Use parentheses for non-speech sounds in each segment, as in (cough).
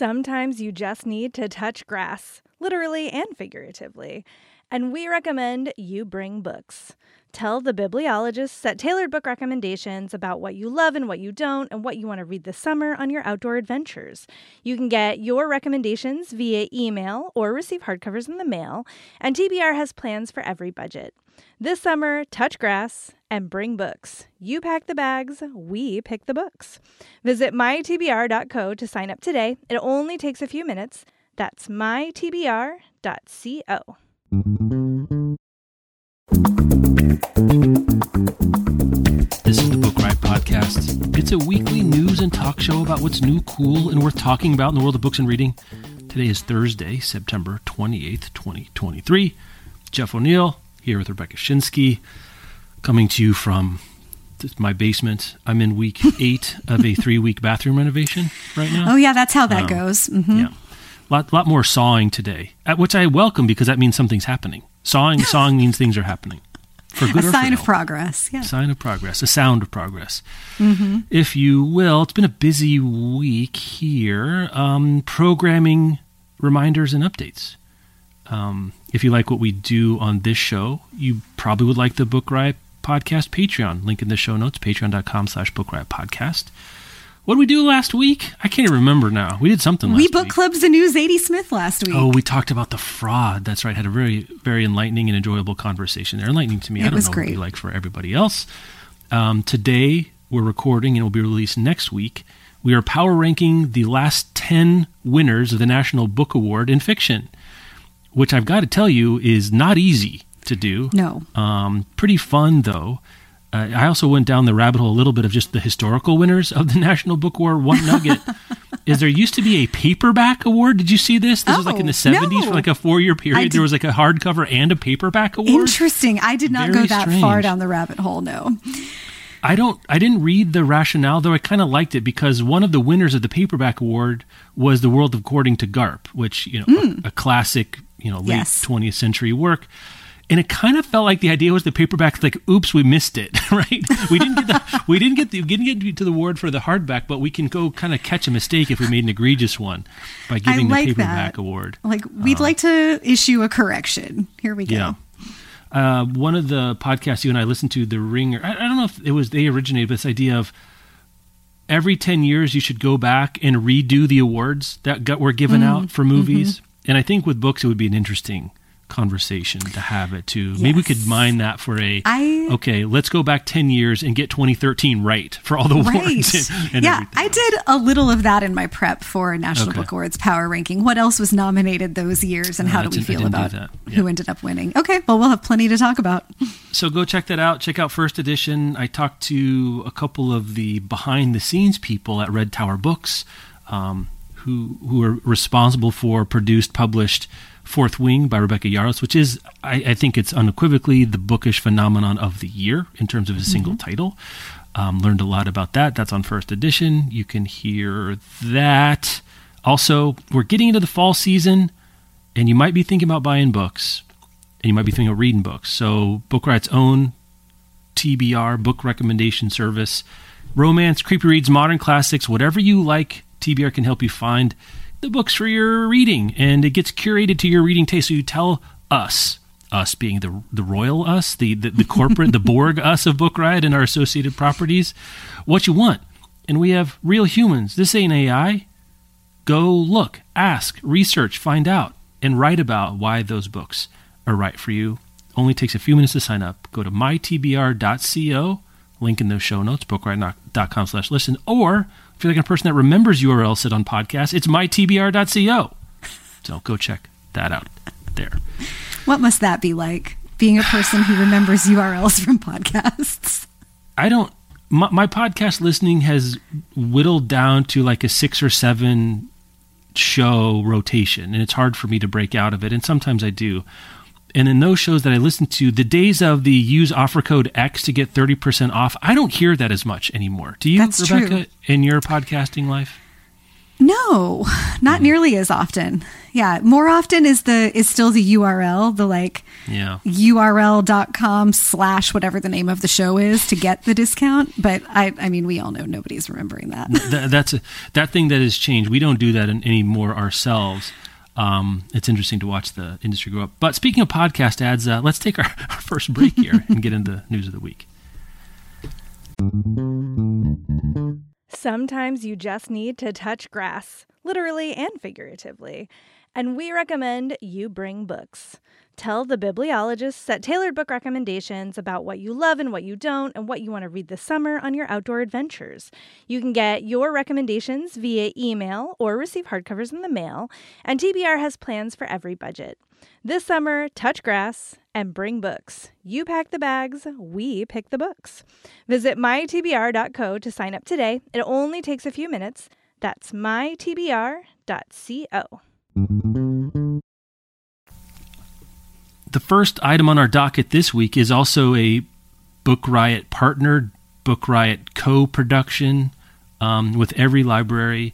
Sometimes you just need to touch grass, literally and figuratively. And we recommend you bring books. Tell the bibliologists at Tailored Book Recommendations about what you love and what you don't, and what you want to read this summer on your outdoor adventures. You can get your recommendations via email or receive hardcovers in the mail, and TBR has plans for every budget. This summer, touch grass and bring books. You pack the bags, we pick the books. Visit mytbr.co to sign up today. It only takes a few minutes. That's mytbr.co. This is the Book Riot Podcast. It's a weekly news and talk show about what's new, cool, and worth talking about in the world of books and reading. Today is Thursday, September 28th, 2023. Jeff O'Neal here with Rebecca Schinsky, coming to you from my basement. I'm in week (laughs) eight of a three week bathroom renovation right now. Oh, yeah, that's how that um, goes. Mm-hmm. Yeah. A lot, lot more sawing today, which I welcome because that means something's happening. Sawing, (laughs) sawing means things are happening. For good a sign of progress. Yeah. Sign of progress. A sound of progress. Mm-hmm. If you will, it's been a busy week here. Um, programming reminders and updates. Um, if you like what we do on this show, you probably would like the Book Riot podcast Patreon. Link in the show notes, patreon.com slash Book Riot podcast. What did we do last week? I can't even remember now. We did something We book week. clubs the new Zadie Smith last week. Oh, we talked about the fraud. That's right. Had a very, very enlightening and enjoyable conversation there. Enlightening to me. It I don't was know great. what you like for everybody else. Um, today, we're recording and it will be released next week. We are power ranking the last 10 winners of the National Book Award in fiction, which I've got to tell you is not easy to do. No. Um, pretty fun, though. Uh, I also went down the rabbit hole a little bit of just the historical winners of the (laughs) National Book Award. One nugget is there used to be a paperback award. Did you see this? This oh, was like in the 70s no. for like a four year period. There was like a hardcover and a paperback award. Interesting. I did not Very go that strange. far down the rabbit hole, no. I don't I didn't read the rationale though I kind of liked it because one of the winners of the paperback award was The World According to Garp, which, you know, mm. a, a, classic, you know, late yes. 20th century work and it kind of felt like the idea was the paperback like oops we missed it (laughs) right we didn't get the we didn't get the we didn't get to the award for the hardback but we can go kind of catch a mistake if we made an egregious one by giving like the paperback that. award like we'd uh, like to issue a correction here we go yeah uh, one of the podcasts you and I listened to, The Ringer. I, I don't know if it was they originated this idea of every ten years you should go back and redo the awards that got, were given mm, out for movies. Mm-hmm. And I think with books it would be an interesting conversation to have it too. Maybe we could mine that for a I, okay, let's go back 10 years and get 2013 right for all the right. awards. And, and yeah, everything. I did a little of that in my prep for National Okay. Book Awards power ranking. What else was nominated those years and No, how do we feel do about that. Yeah. who ended up winning? Okay, well, we'll have plenty to talk about. So go check that out. Check out First Edition. I talked to a couple of the behind the scenes people at Red Tower Books um, who who are responsible for produced, published Fourth Wing by Rebecca Yarros, which is, I, I think it's unequivocally the bookish phenomenon of the year in terms of a single title. Um, learned a lot about that. That's on First Edition. You can hear that. Also, we're getting into the fall season, and you might be thinking about buying books, and you might be thinking of reading books. So, Book Riot's own TBR book recommendation service, romance, creepy reads, modern classics, whatever you like, TBR can help you find the books for your reading, and it gets curated to your reading taste. So you tell us, us being the the royal us, the the, the corporate, the (laughs) Borg us of Book Riot and our associated properties, what you want, and we have real humans. This ain't AI. Go look, ask, research, find out, and write about why those books are right for you. Only takes a few minutes to sign up. Go to mytbr.co, link in those show notes, bookriot.com slash listen, or if you're like a person that remembers URLs sit on podcasts, it's mytbr.co. So go check that out there. What must that be like? Being a person who remembers URLs from podcasts. I don't, my, my podcast listening has whittled down to like a six or seven show rotation, and it's hard for me to break out of it. And sometimes I do. And in those shows that I listen to, the days of the use offer code X to get 30% off, I don't hear that as much anymore. Do you, That's Rebecca, true. in your podcasting life? No, not mm. nearly as often. Yeah, more often is the is still the URL, the like Yeah. url.com slash whatever the name of the show is to get the discount. But I I mean we all know nobody's remembering that. Th- that's a, that thing that has changed. We don't do that in, anymore ourselves. Um, it's interesting to watch the industry grow up. But speaking of podcast ads, uh, let's take our, (laughs) our first break here and get into the (laughs) news of the week. Sometimes you just need to touch grass, literally and figuratively. And we recommend you bring books. Tell the bibliologists at Tailored Book Recommendations about what you love and what you don't, and what you want to read this summer on your outdoor adventures. You can get your recommendations via email or receive hardcovers in the mail, and TBR has plans for every budget. This summer, touch grass and bring books. You pack the bags, we pick the books. Visit mytbr.co to sign up today. It only takes a few minutes. That's mytbr.co. The first item on our docket this week is also a Book Riot partnered, Book Riot co production um, with EveryLibrary.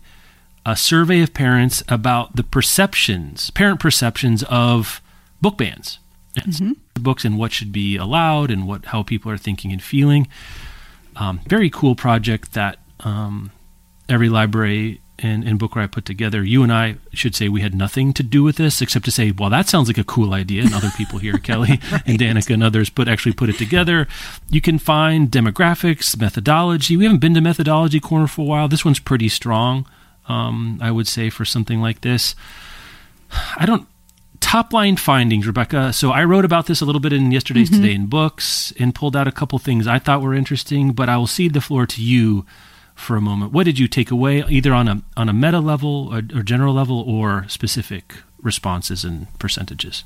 A survey of parents about the perceptions, parent perceptions of book bans, and books, and what should be allowed, and what how people are thinking and feeling. Um, very cool project that um, EveryLibrary and, and Book Riot put together. You and I should say we had nothing to do with this except to say, well, that sounds like a cool idea. And other people here, (laughs) Kelly and Danica and others, put actually put it together. You can find demographics, methodology. We haven't been to methodology corner for a while. This one's pretty strong, um, I would say, for something like this. I don't top line findings, Rebecca. So I wrote about this a little bit in yesterday's Today in Books and pulled out a couple things I thought were interesting, but I will cede the floor to you for a moment. What did you take away, either on a on a meta level or, or general level, or specific responses and percentages?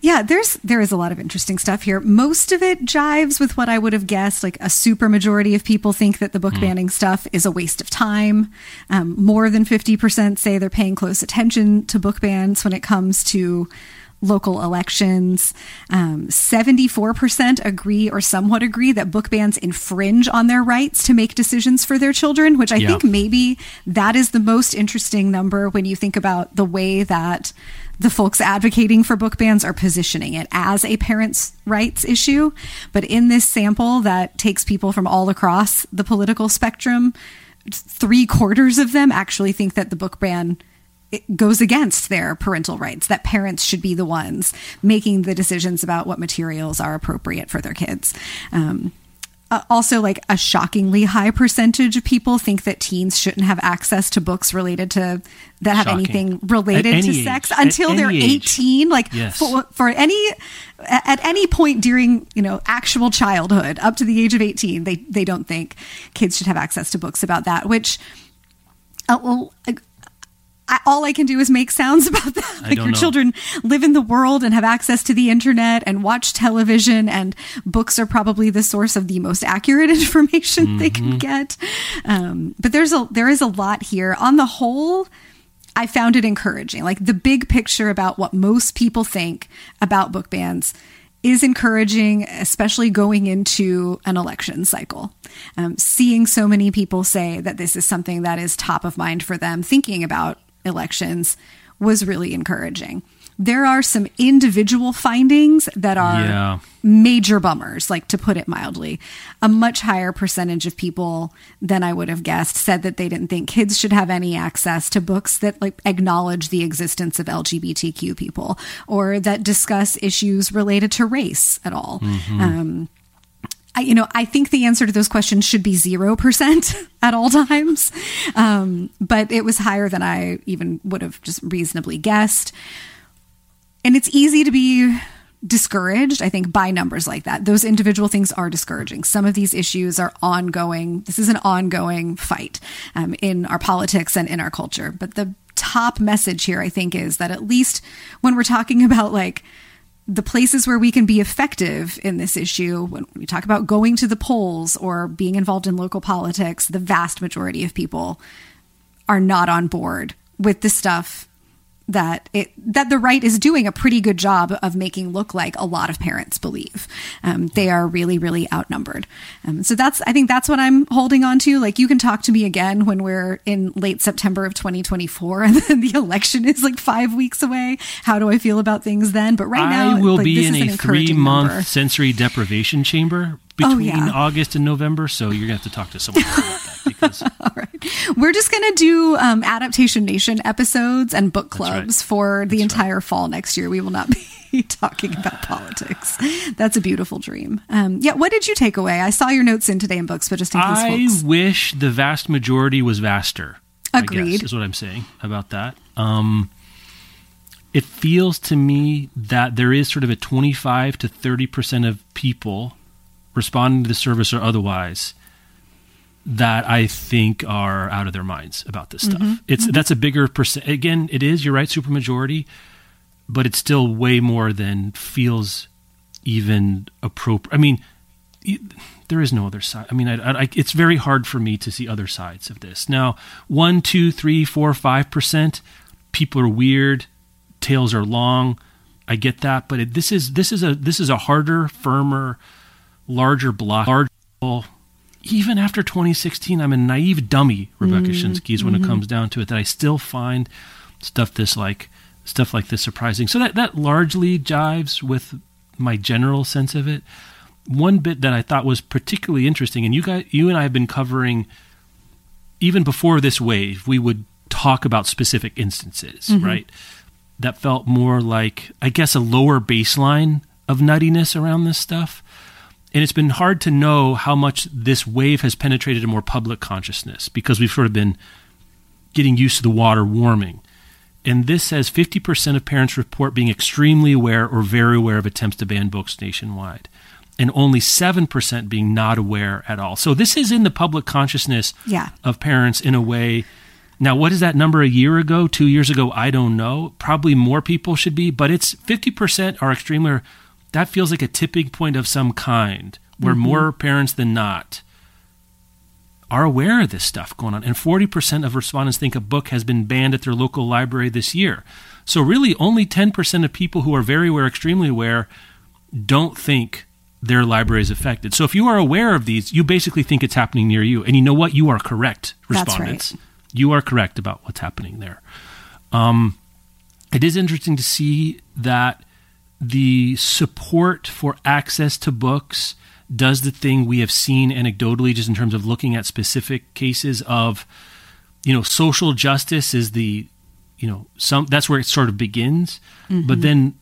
Yeah, there's there is a lot of interesting stuff here. Most of it jives with what I would have guessed. Like a super majority of people think that the book banning stuff is a waste of time. Um, more than fifty percent say they're paying close attention to book bans when it comes to local elections. Um, 74% agree or somewhat agree that book bans infringe on their rights to make decisions for their children, which I Yeah. think maybe that is the most interesting number when you think about the way that the folks advocating for book bans are positioning it as a parents' rights issue. But in this sample that takes people from all across the political spectrum, three quarters of them actually think that the book ban it goes against their parental rights, that parents should be the ones making the decisions about what materials are appropriate for their kids. Um, uh, also, like a shockingly high percentage of people think that teens shouldn't have access to books related to that have Shocking. anything related At to any sex age. At until they're any age. 18. Like Yes. for, for any at any point during you know actual childhood up to the age of 18, they they don't think kids should have access to books about that. Which, uh, well. I, all I can do is make sounds (laughs) about that. I Like your know. children live in the world and have access to the internet and watch television, and books are probably the source of the most accurate (laughs) information they Mm-hmm. can get. Um, but there's a there is a lot here. On the whole, I found it encouraging. Like the big picture about what most people think about book bans is encouraging, especially going into an election cycle. Um, seeing so many people say that this is something that is top of mind for them, thinking about elections, was really encouraging. There are some individual findings that are Yeah. major bummers, like to put it mildly. A much higher percentage of people than I would have guessed said that they didn't think kids should have any access to books that like acknowledge the existence of LGBTQ people or that discuss issues related to race at all. Um, I, you know, I think the answer to those questions should be 0% (laughs) at all times. Um, but it was higher than I even would have just reasonably guessed. And it's easy to be discouraged, I think, by numbers like that. Those individual things are discouraging. Some of these issues are ongoing. This is an ongoing fight um, in our politics and in our culture. But the top message here, I think, is that at least when we're talking (laughs) about like the places where we can be effective in this issue, when we talk about going to the polls or being involved in local politics, the vast majority of people are not on board with the stuff that it that the right is doing a pretty good job of making look like a lot of parents believe. Um, they are really, really outnumbered. Um, so that's I think that's what I'm holding on to. Like you can talk to me again when we're in late September of 2024, and (laughs) then the election is like five weeks away. How do I feel about things then? But right now, I will like, be in a three month sensory deprivation chamber between Oh, yeah. August and November. So you're gonna have to talk to someone about that (laughs) because All right. We're just going to do um, Adaptation Nation episodes and book right. clubs for the entire fall next year. We will not (laughs) be talking about politics. That's a beautiful dream. Um, yeah. What did you take away? I saw your notes in today in books, but just in case I folks. wish the vast majority was vaster. I guess, Agreed. is what I'm saying about that. Um, it feels to me that there is sort of a 25 to 30 percent of people responding to the service or otherwise that I think are out of their minds about this stuff. Mm-hmm. It's that's a bigger percent. Again, it is. You're right, supermajority, but it's still way more than feels even appropriate. I mean, there is no other side. I mean, I, I, it's very hard for me to see other sides of this. Now, one, two, three, four, five percent people are weird, tails are long. I get that, but it, this is this is a this is a harder, firmer, larger block. Large, even after 2016, I'm a naive dummy, Rebecca mm-hmm. Schinsky's, when it mm-hmm. comes down to it. That I still find stuff this like stuff like this surprising. So that that largely jives with my general sense of it. One bit that I thought was particularly interesting, and you guys, you and I have been covering even before this wave, we would talk about specific instances, mm-hmm. right? That felt more like, I guess, a lower baseline of nuttiness around this stuff. And it's been hard to know how much this wave has penetrated a more public consciousness because we've sort of been getting used to the water warming. And this says 50% of parents report being extremely aware or very aware of attempts to ban books nationwide, and only 7% being not aware at all. So this is in the public consciousness Yeah. of parents in a way. Now, what is that number a year ago, two years ago? I don't know. Probably more people should be, but it's 50% are extremely. That feels like a tipping point of some kind where more parents than not are aware of this stuff going on. And 40% of respondents think a book has been banned at their local library this year. So, really, only 10% of people who are very aware, extremely aware, don't think their library is affected. So, if you are aware of these, you basically think it's happening near you. And you know what? You are correct, That's right. respondents. You are correct about what's happening there. Um, it is interesting to see that the support for access to books does the thing we have seen anecdotally just in terms of looking at specific cases of you know social justice is the you know some that's where it sort of begins. Mm-hmm. But then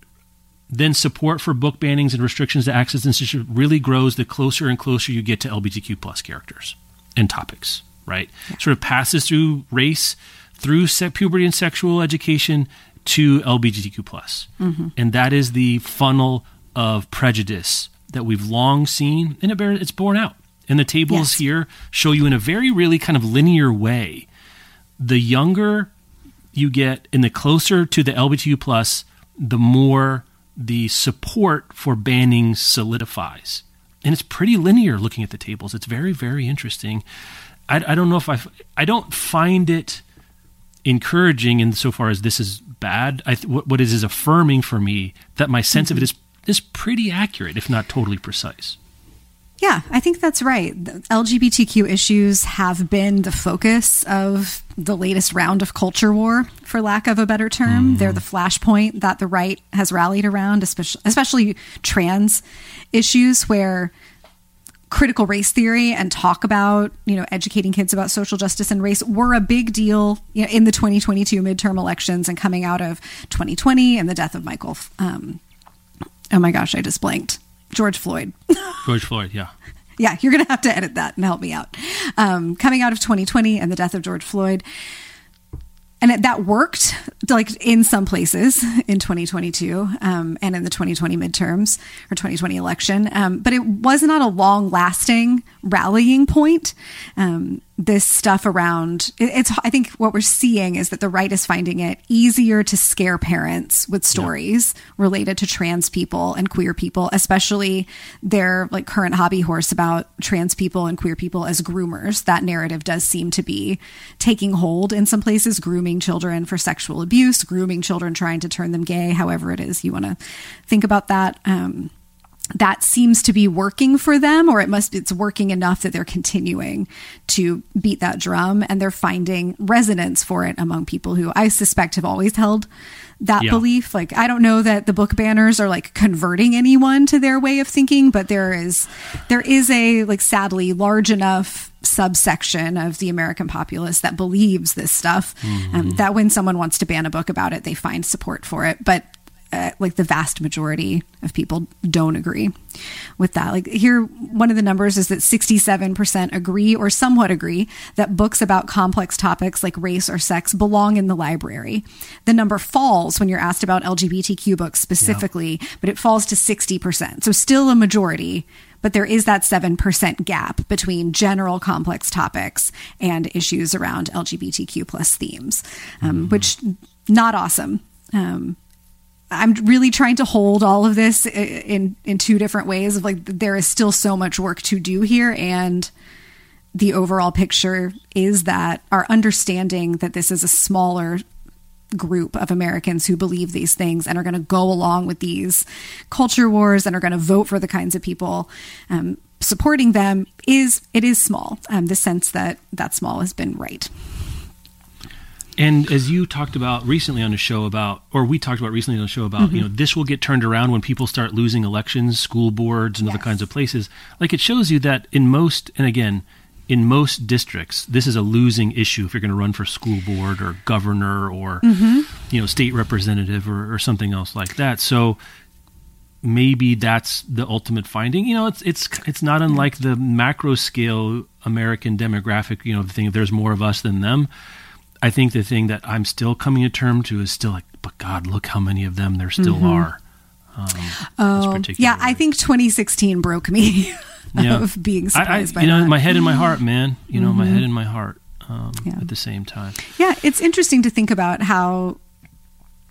then support for book bannings and restrictions to access institutions really grows the closer and closer you get to LGBTQ plus characters and topics, right? Sort of passes through race, through puberty and sexual education to LGBTQ plus, mm-hmm. and that is the funnel of prejudice that we've long seen, and it bear, it's borne out. And the tables Yes. here show you in a very, really kind of linear way. The younger you get and the closer to the LGBTQ plus, the more the support for banning solidifies. And it's pretty linear looking at the tables. It's very, very interesting. I, I don't know if I, I don't find it encouraging in so far as this is bad. I th- what, what is is affirming for me that my sense of it mm-hmm. is is pretty accurate, if not totally precise. Yeah, I think that's right. The LGBTQ issues have been the focus of the latest round of culture war, for lack of a better term. Mm-hmm. They're the flashpoint that the right has rallied around, especially, especially trans issues where critical race theory and talk about you know educating kids about social justice and race were a big deal you know, in the 2022 midterm elections and coming out of 2020 and the death of Michael. Um, oh my gosh, I just blanked. George Floyd. (laughs) George Floyd, yeah. Yeah, you're going to have to edit that and help me out. Um, coming out of 2020 and the death of George Floyd. And that worked like in some places in 2022 um, and in the 2020 midterms or 2020 election. Um, but it was not a long lasting rallying point. Um, this stuff around. It's i think what we're seeing is that the right is finding it easier to scare parents with stories yeah. related to trans people and queer people especially their like current hobby horse about trans people and queer people as groomers. That narrative does seem to be taking hold in some places grooming children for sexual abuse grooming children trying to turn them gay however it is you want to think about that. Um, that seems to be working for them or it must it's working enough that they're continuing to beat that drum and they're finding resonance for it among people who I suspect have always held that yeah. belief like I don't know that the book banners are like converting anyone to their way of thinking but there is there is a like sadly large enough subsection of the American populace that believes this stuff mm-hmm. um, that when someone wants to ban a book about it they find support for it but uh, like the vast majority of people don't agree with that. Like here, one of the numbers is that 67% agree or somewhat agree that books about complex topics like race or sex belong in the library. The number falls when you're asked about LGBTQ books specifically, yeah. but it falls to 60%. So still a majority, but there is that 7% gap between general complex topics and issues around LGBTQ plus themes, um, mm. which not awesome. Um, I'm really trying to hold all of this in in two different ways of like there is still so much work to do here and the overall picture is that our understanding that this is a smaller group of Americans who believe these things and are going to go along with these culture wars and are going to vote for the kinds of people um, supporting them is it is small. Um, the sense that that small has been right. And as you talked about recently on the show about, or we talked about recently on the show about, mm-hmm. you know, this will get turned around when people start losing elections, school boards, and yes. other kinds of places. Like it shows you that in most, and again, in most districts, this is a losing issue if you're going to run for school board or governor or, mm-hmm. you know, state representative or, or something else like that. So maybe that's the ultimate finding. You know, it's it's it's not unlike the macro scale American demographic. You know, the thing there's more of us than them I think the thing that I'm still coming to term to is still like, but God, look how many of them there still mm-hmm. are. Um, oh, yeah. I think 2016 broke me (laughs) yeah. of being surprised I, I, by you know, my head and my heart, man. You know, mm-hmm. my head and my heart. Um, yeah. At the same time. Yeah, it's interesting to think about how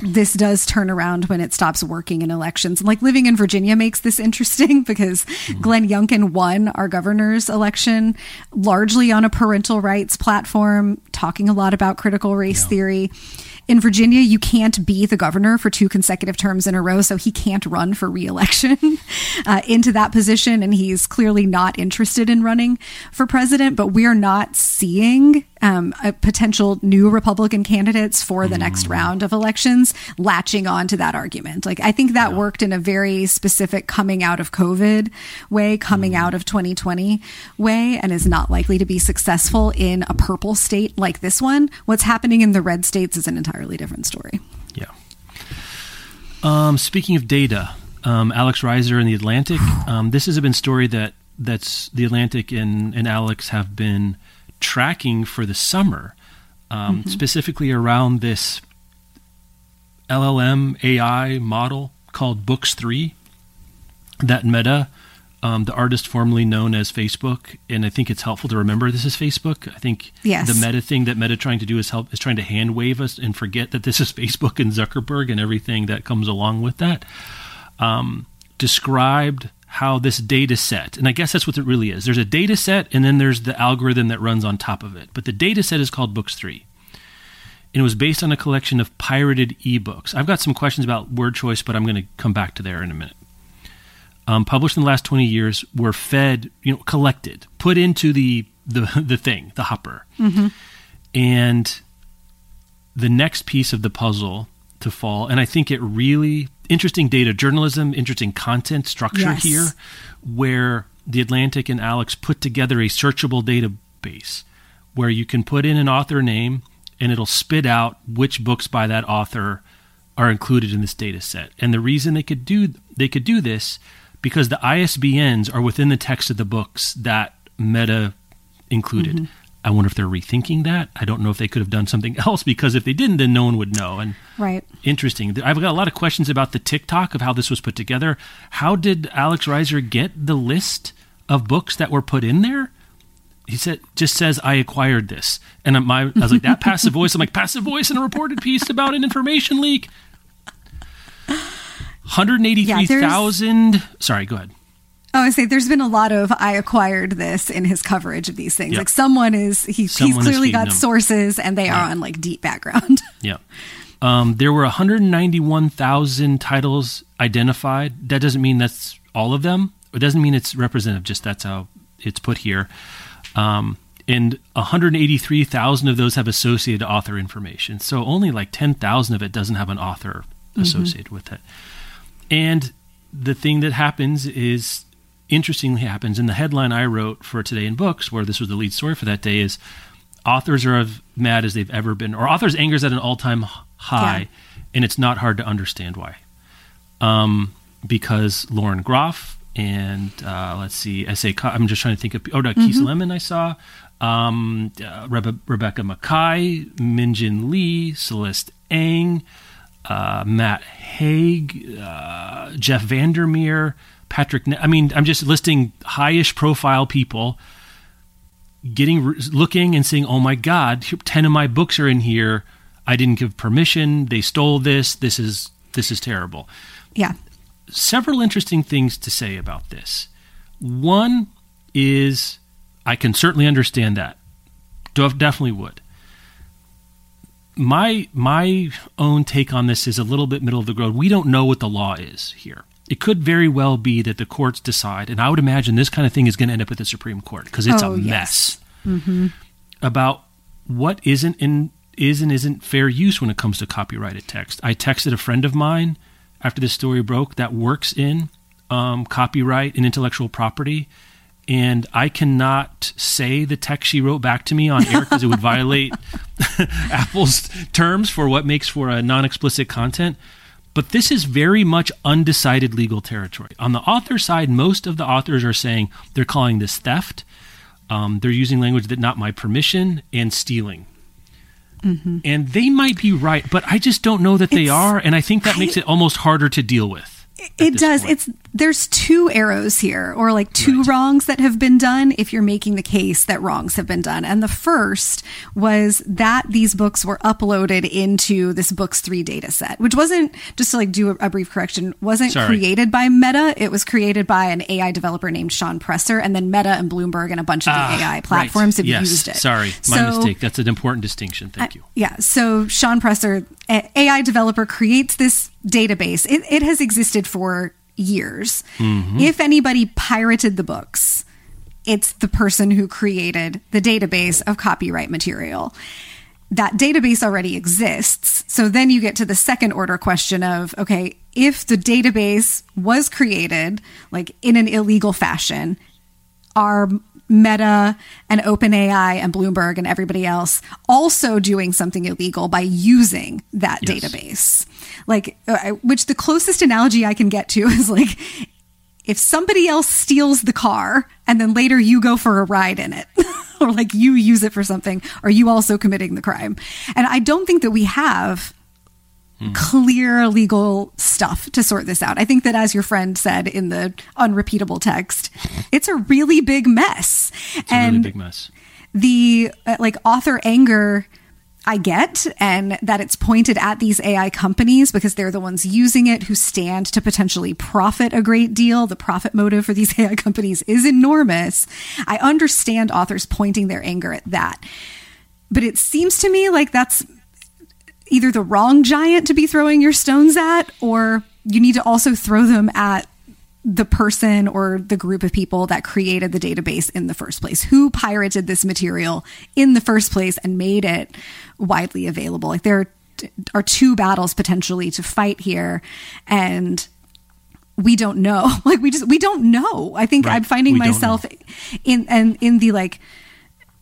this does turn around when it stops working in elections. And like living in Virginia makes this interesting (laughs) because mm-hmm. Glenn Youngkin won our governor's election largely on a parental rights platform, talking a lot about critical race yeah. theory in Virginia, you can't be the governor for two consecutive terms in a row, so he can't run for reelection (laughs) uh, into that position. And he's clearly not interested in running for president, but we're not seeing um, potential new Republican candidates for the mm. next round of elections latching on to that argument. Like, I think that yeah. worked in a very specific coming out of COVID way, coming mm. out of 2020 way, and is not likely to be successful in a purple state like this one. What's happening in the red states is an entirely different story. Yeah. Um, speaking of data, um, Alex Reisner in the Atlantic. (sighs) Um, this has been a story that that's the Atlantic and, and Alex have been tracking for the summer, um, mm-hmm. specifically around this LLM AI model called Books 3 that Meta, um, the artist formerly known as Facebook, and I think it's helpful to remember this is Facebook. I think yes. the Meta thing that Meta trying to do is help is trying to hand wave us and forget that this is (laughs) Facebook and Zuckerberg and everything that comes along with that. Um, described how this data set, and I guess that's what it really is. There's a data set, and then there's the algorithm that runs on top of it. But the data set is called Books 3. And it was based on a collection of pirated ebooks. I've got some questions about word choice, but I'm going to come back to there in a minute. Um, published in the last 20 years, were fed, you know, collected, put into the the, (laughs) the thing, the hopper. Mm-hmm. And the next piece of the puzzle to fall, and I think it really interesting data journalism, interesting content structure yes. here, where the Atlantic and Alex put together a searchable database where you can put in an author name and it'll spit out which books by that author are included in this data set. And the reason they could do they could do this because the ISBNs are within the text of the books that Meta included. Mm-hmm. I wonder if they're rethinking that. I don't know if they could have done something (laughs) else because if they didn't, then no one would know. And right, interesting. I've got a lot of questions about the TikTok of how this was put together. How did Alex Reisner get the list of books that were put in there? he said just says I acquired this, and my I was like that passive voice. I'm like passive voice in a reported piece about an information leak. Hundred eighty-three thousand. Yeah, sorry, go ahead. Oh, I say there's been a lot of I acquired this in his coverage of these things. Yep. Like someone is he, someone he's clearly got them. sources and they are on like deep background. (laughs) yeah. Um, there were 191,000 titles identified. That doesn't mean that's all of them. It doesn't mean it's representative. Just that's how it's put here. Um, and 183,000 of those have associated author information. So only like 10,000 of it doesn't have an author mm-hmm. associated mm-hmm. with it. And the thing that happens is, interestingly, happens in the headline I wrote for Today in Books, where this was the lead story for that day, is authors are as mad as they've ever been, or authors' anger is at an all time high, yeah. and it's not hard to understand why. Um, because Lauren Groff and uh, let's see, S.A. I'm just trying to think of oh, no, mm-hmm. Kiese Laymon I saw, um, uh, Rebe- Rebecca Makkai, Min Jin Lee, Celeste Ng, uh, Matt Haig, uh, Jeff Vandermeer, Patrick. Ne- I mean, I'm just listing highish profile people getting looking and saying, "Oh my God, ten of my books are in here. I didn't give permission. They stole this. This is this is terrible." Yeah. Several interesting things to say about this. One is I can certainly understand that. Definitely would. My my own take on this is a little bit middle of the road. We don't know what the law is here. It could very well be that the courts decide, and I would imagine this kind of thing is going to end up at the Supreme Court because it's oh, a mess mm-hmm. about what isn't in is and isn't fair use when it comes to copyrighted text. I texted a friend of mine after this story broke that works in um, copyright and intellectual property. And I cannot say the text she wrote back to me on air because it would violate (laughs) Apple's terms for what makes for a non explicit content. But this is very much undecided legal territory. On the author side, most of the authors are saying they're calling this theft. Um, they're using language that not my permission and stealing. Mm-hmm. And they might be right, but I just don't know that they are. And I think that I, makes it almost harder to deal with. It does. Point. It's there's two arrows here, or like two right. wrongs that have been done if you're making the case that wrongs have been done. And the first was that these books were uploaded into this Books 3 data set, which wasn't, just to like do a, a brief correction, wasn't Sorry. created by Meta. It was created by an AI developer named Shawn Presser, and then Meta and Bloomberg and a bunch of the ah, AI platforms right. have yes. used it. Sorry, my so, mistake. That's an important distinction. Thank you. yeah. So Shawn Presser, AI developer, creates this database. It, it has existed for years. Mm-hmm. If anybody pirated the books, it's the person who created the database of copyright material. That database already exists. So then you get to the second order question of okay, if the database was created like in an illegal fashion, are Meta and OpenAI and Bloomberg and everybody else also doing something illegal by using that yes. database. Like, uh, which the closest analogy I can get to (laughs) is like, if somebody else steals the car and then later you go for a ride in it, (laughs) or like you use it for something, are you also committing the crime? And I don't think that we have mm. clear legal stuff to sort this out. I think that, as your friend said in the unrepeatable text, it's a really big mess. It's and really big mess. The uh, like author anger. I get, and that it's pointed at these AI companies because they're the ones using it who stand to potentially profit a great deal. The profit motive for these (laughs) AI companies is enormous. I understand authors pointing their anger at that. But it seems to me like that's either the wrong giant to be throwing your stones at, or you need to also throw them at the person or the group of people that created the database in the first place. Who pirated this material in the first place and made it widely available? Like there are two battles potentially to fight here. And we don't know. (laughs) Like we just we don't know. I think right. I'm finding we myself in and in the like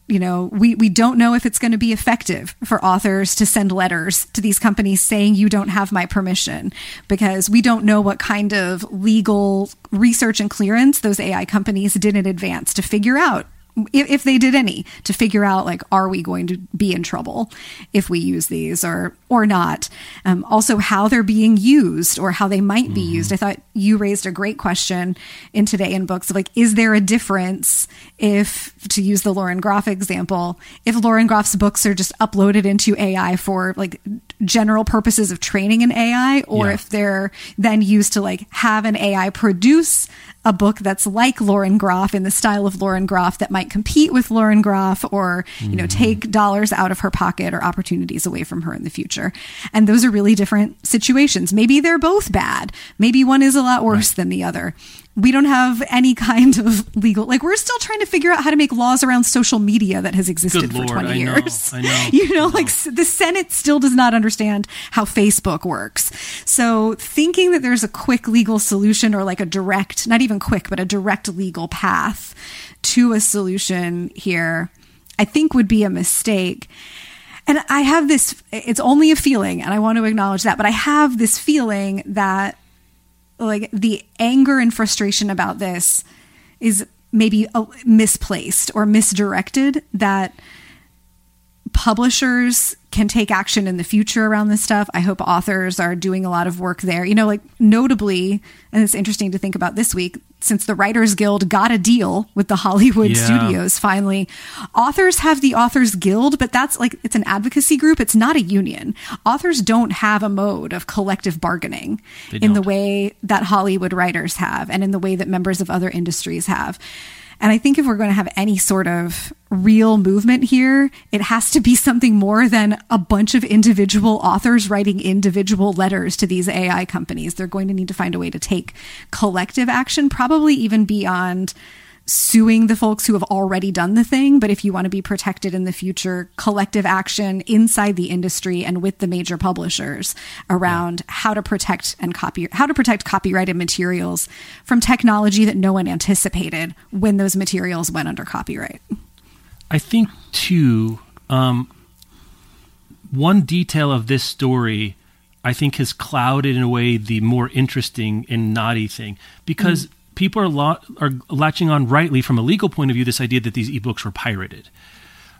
you know, we, we don't know if it's going to be effective for authors to send letters to these companies saying you don't have my permission because we don't know what kind of legal research and clearance those AI companies did in advance to figure out if, if they did any to figure out like are we going to be in trouble if we use these or or not? Um, also how they're being used or how they might be used. I thought you raised a great question in today in books of like is there a difference if to use the lauren groff example if lauren groff's books are just uploaded into ai for like general purposes of training an ai or Yeah. if they're then used to like have an ai produce a book that's like Lauren Groff in the style of Lauren Groff that might compete with Lauren Groff or, you know, mm. take dollars out of her pocket or opportunities away from her in the future. And those are really different situations. Maybe they're both bad. Maybe one is a lot worse than the other. We don't have any kind of legal, like, we're still trying to figure out how to make laws around social media that has existed for Lord, 20 I know, years. I know, (laughs) You know, like know. s- the Senate still does not understand how Facebook works. So thinking that there's a quick legal solution or like a direct, not even quick, but a direct legal path to a solution here, I think would be a mistake. And I have this, it's only a feeling, and I want to acknowledge that, but I have this feeling that like the anger and frustration about this is maybe uh, misplaced or misdirected that publishers can take action in the future around this stuff. I hope authors are doing a lot of work there. You know, like notably, and it's interesting to think about this week, since the Writers Guild got a deal with the Hollywood Yeah. studios finally, authors have the Authors Guild, but that's like it's an advocacy group, it's not a union. Authors don't have a mode of collective bargaining in the way that Hollywood writers have and in the way that members of other industries have. And I think if we're going to have any sort of real movement here, it has to be something more than a bunch of individual authors writing individual letters to these AI companies. They're going to need to find a way to take collective action, probably even beyond suing the folks who have already done the thing. But if you want to be protected in the future, collective action inside the industry and with the major publishers around how to protect and copy, how to protect copyrighted materials from technology that no one anticipated when those materials went under copyright. I think too. Um, one detail of this story, I think, has clouded in a way the more interesting and naughty thing because people are lo- are latching on rightly from a legal point of view this idea that these ebooks were pirated.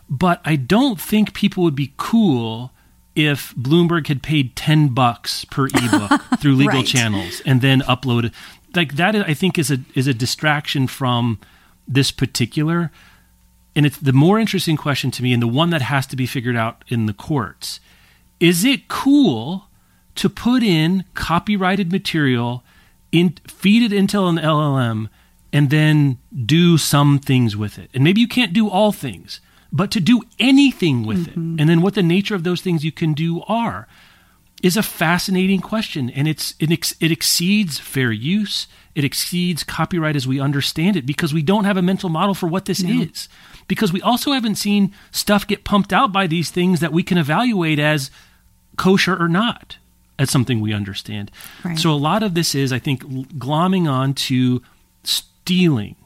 But I don't think people would be cool if Bloomberg had paid ten bucks per ebook (laughs) through legal Right. channels and then uploaded. Like that, I think is a is a distraction from this particular and it's the more interesting question to me and the one that has to be figured out in the courts is it cool to put in copyrighted material in feed it into an llm and then do some things with it. And maybe you can't do all things but to do anything with it. Mm-hmm. And then what the nature of those things you can do are is a fascinating question, and it's it, ex, it exceeds fair use. It exceeds copyright as we understand it because we don't have a mental model for what this is. Because we also haven't seen stuff get pumped out by these things that we can evaluate as kosher or not as something we understand. Right. So a lot of this is, I think, glomming on to stealing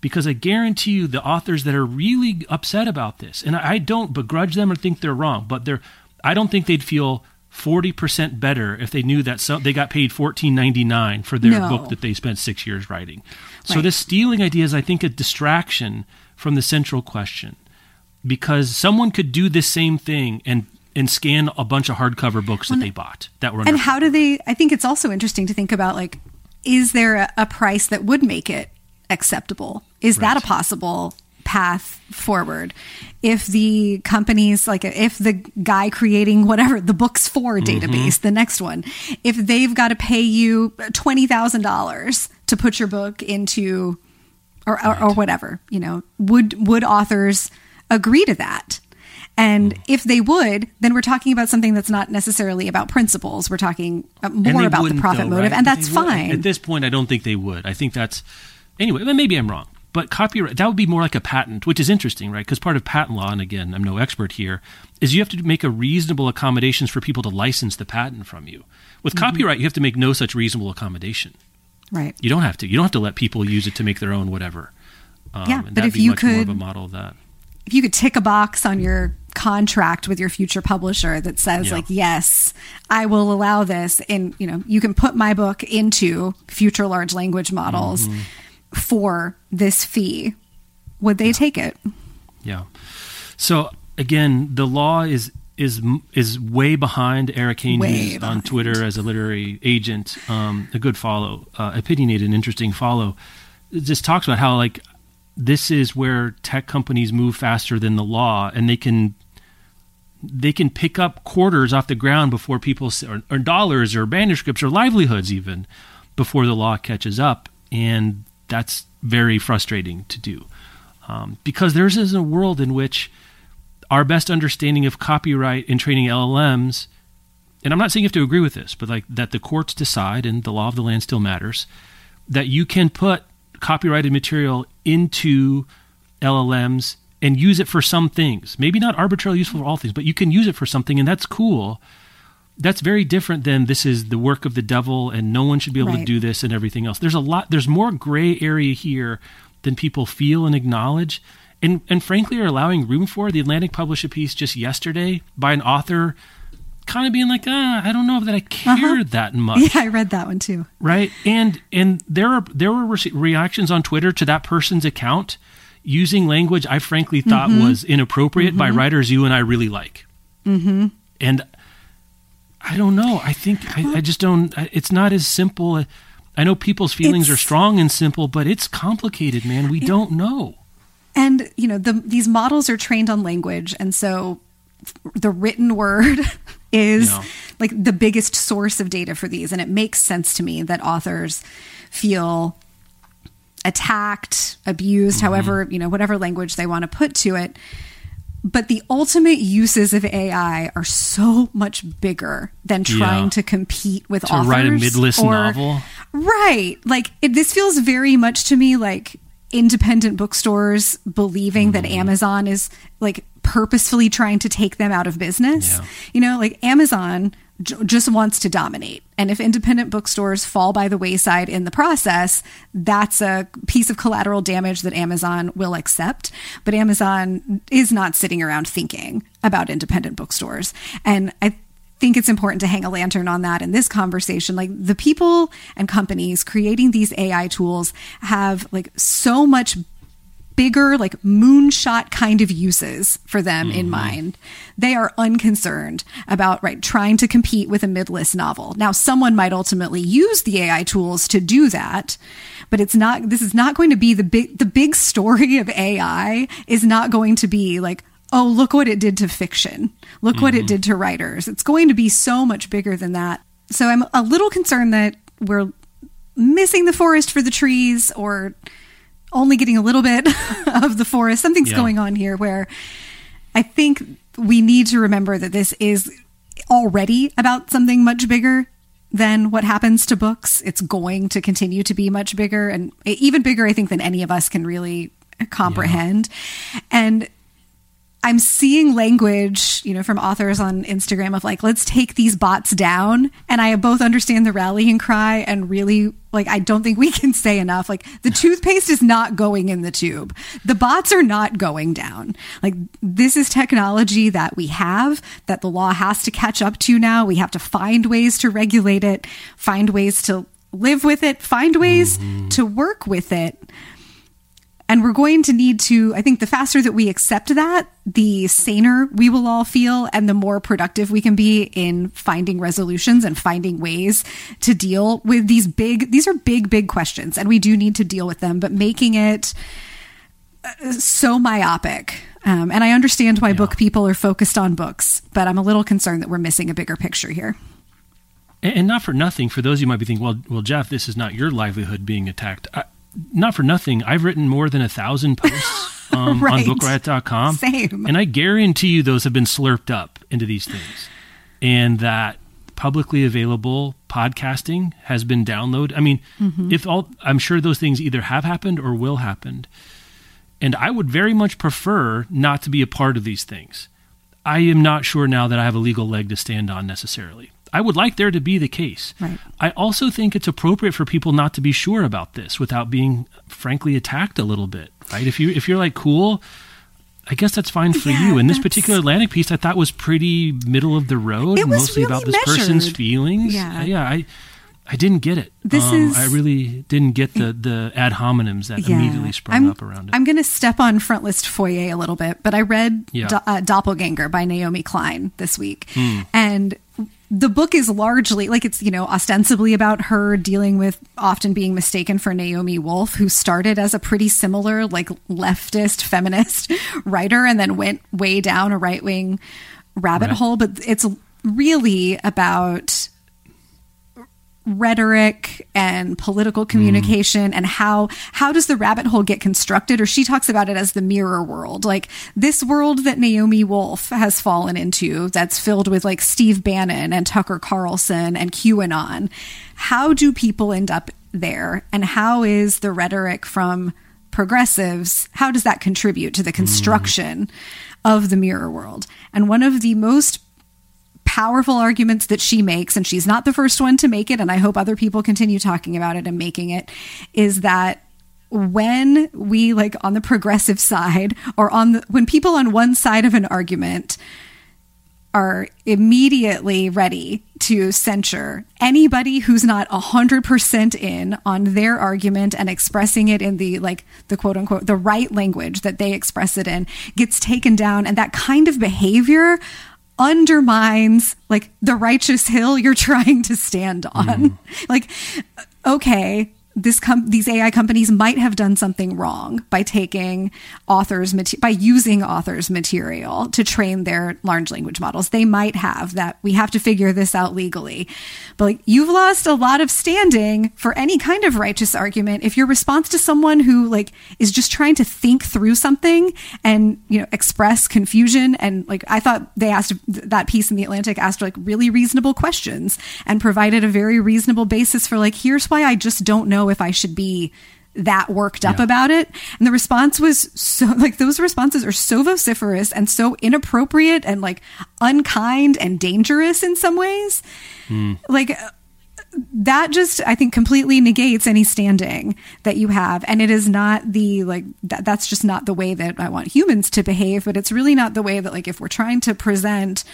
because I guarantee you the authors that are really upset about this, and I don't begrudge them or think they're wrong, but they're I don't think they'd feel forty percent better if they knew that so, they got paid fourteen ninety nine for their No. book that they spent six years writing. So Right. this stealing idea is, I think, a distraction from the central question, because someone could do the same thing and and scan a bunch of hardcover books that they bought that were And how do they? I think it's also interesting to think about like, is there a, a price that would make it acceptable? Is that a possible path forward? If the companies, like if the guy creating whatever the books for mm-hmm. database, the next one, if they've got to pay you $20,000 to put your book into or, or, or whatever, you know, would would authors agree to that? And if they would, then we're talking about something that's not necessarily about principles. We're talking uh, more about the profit though, motive, right? and that's fine. At this point, I don't think they would. I think that's anyway. Maybe I'm wrong, but copyright that would be more like a patent, which is interesting, right? Because part of patent law, and again, I'm no expert here, is you have to make a reasonable accommodations for people to license the patent from you. With Mm-hmm. copyright, you have to make no such reasonable accommodation. right. You don't have to. You don't have to let people use it to make their own whatever. Um, Yeah, but that'd if be you much more of could- a model of that. If you could tick a box on your contract with your future publisher that says Yeah. like yes i will allow this and you know you can put my book into future large language models Mm-hmm. for this fee would they take it? Yeah. So again, the law is is is way behind Eric Haynes on Twitter as a literary agent. Um, a good follow, uh, opinionated, interesting follow. It just talks about how like this is where tech companies move faster than the law, and they can they can pick up quarters off the ground before people or, or dollars or manuscripts or livelihoods even before the law catches up, and that's very frustrating to do. Um, because there is a world in which our best understanding of copyright in training LLMs, and I'm not saying you have to agree with this, but like that the courts decide and the law of the land still matters, that you can put copyrighted material into LLMs and use it for some things. Maybe not arbitrarily useful for all things, but you can use it for something, and that's cool. That's very different than this is the work of the devil and no one should be able right. to do this and everything else. There's a lot, there's more gray area here than people feel and acknowledge and and frankly are allowing room for. The Atlantic published a piece just yesterday by an author kind of being like, ah, I don't know that I cared uh-huh. that (laughs) much. Yeah, I read that one too. Right, and and there are there were re- reactions on Twitter to that person's account using language I frankly thought mm-hmm. was inappropriate mm-hmm. by writers you and I really like. Mm-hmm. And I don't know. I think I, I, just don't. It's not as simple. I know people's feelings it's, are strong and simple, but it's complicated, man. We it, don't know. And you know, the, these models are trained on language, and so the written word (laughs) is yeah. like the biggest source of data for these. And it makes sense to me that authors feel attacked, abused, mm-hmm. however, you know, whatever language they want to put to it. But the ultimate uses of AI are so much bigger than trying yeah. to compete with to authors. write a midlist or, novel. Right. Like it, this feels very much to me like independent bookstores believing mm-hmm. that Amazon is like purposefully trying to take them out of business. Yeah. You know, like Amazon just wants to dominate. And if independent bookstores fall by the wayside in the process, that's a piece of collateral damage that Amazon will accept. But Amazon is not sitting around thinking about independent bookstores. And I think it's important to hang a lantern on that in this conversation. Like the people and companies creating these AI tools have like so much bigger, like moonshot kind of uses for them mm-hmm. in mind. They are unconcerned about, right, trying to compete with a midlist novel. Now, someone might ultimately use the AI tools to do that, but it's not, this is not going to be the big, the big story (laughs) of AI is not going to be like, oh, look what it did to fiction. Look mm-hmm. what it mm-hmm. did to writers. It's going to be so much bigger than that. So I'm a little concerned that we're missing the forest for the trees or only getting a little bit (laughs) of the forest. Something's yeah. going on here where I think we need to remember that this is already about something much bigger than what happens to books. It's going to continue to be much bigger and even bigger, I think, than any of us can really comprehend. Yeah. And I'm seeing language, you know, from authors on Instagram of like, let's take these bots down. And I both understand the rallying cry and really like, I don't think we can say enough. Like, the toothpaste is not going in the tube. The bots are not going down. Like, this is technology that we have that the law has to catch up to now. We have to find ways to regulate it, find ways to live with it, find ways mm-hmm. to work with it. And we're going to need to, I think the faster that we accept that, the saner we will all feel and the more productive we can be in finding resolutions and finding ways to deal with these big, these are big, big questions and we do need to deal with them, but making it uh, so myopic. Um, and I understand why yeah. book people are focused on books, but I'm a little concerned that we're missing a bigger picture here. And not for nothing, for those you might be thinking, well, well, Jeff, this is not your livelihood being attacked. I, not for nothing, I've written more than a thousand (laughs) posts um, right. on bookriot.com. Same. And I guarantee you those have been slurped up into these things. And that publicly available podcasting has been downloaded. I mean, mm-hmm. if all, I'm sure those things either have happened or will happen. And I would very much prefer not to be a part of these things. I am not sure now that I have a legal leg to stand on necessarily. I would like there to be the case. Right. I also think it's appropriate for people not to be sure about this without being frankly attacked a little bit, right? If you if you're like cool, I guess that's fine for yeah, you. And this particular Atlantic piece I thought was pretty middle of the road, mostly really about this measured. person's feelings. Yeah. yeah, I I didn't get it. This Um, is- I really didn't get the the ad hominems that immediately sprung I'm, up around it. I'm going to step on front list foyer a little bit, but I read Yeah. Do- uh, Doppelganger by Naomi Klein this week. Hmm. And the book is largely like it's, you know, ostensibly about her dealing with often being mistaken for Naomi Wolf, who started as a pretty similar, like leftist feminist (laughs) writer and then went way down a right wing rabbit Right. hole. But it's really about rhetoric and political communication and how how does the rabbit hole get constructed? Or she talks about it as the mirror world. Like this world that Naomi Wolf has fallen into that's filled with like Steve Bannon and Tucker Carlson and QAnon how do people end up there? And how is the rhetoric from progressives how does that contribute to the construction of the mirror world? And one of the most powerful arguments that she makes, and she's not the first one to make it, and I hope other people continue talking about it and making it, is that when we like on the progressive side or on the when people on one side of an argument are immediately ready to censure anybody who's not 100% in on their argument and expressing it in the like the quote unquote the right language that they express it in gets taken down and that kind of behavior undermines like the righteous hill you're (laughs) trying to stand on. Mm-hmm. Like okay this com- these AI companies might have done something wrong by taking authors by using authors material to train their large language models. They might have that. We have to figure this out legally. But like, you've lost a lot of standing for any kind of righteous argument if your response to someone who like is just trying to think through something and you know express confusion and like I thought they asked that piece in the Atlantic asked like really reasonable questions and provided a very reasonable basis for like here's why I just don't know if I should be that worked up Yeah. about it. And the response was so (laughs) like those responses are so vociferous and so inappropriate and like unkind and dangerous in some ways. Like uh, that just I think completely negates any standing that you have and it is not the like that, that's just not the way that I want humans to behave but it's really not the way that like if we're trying to present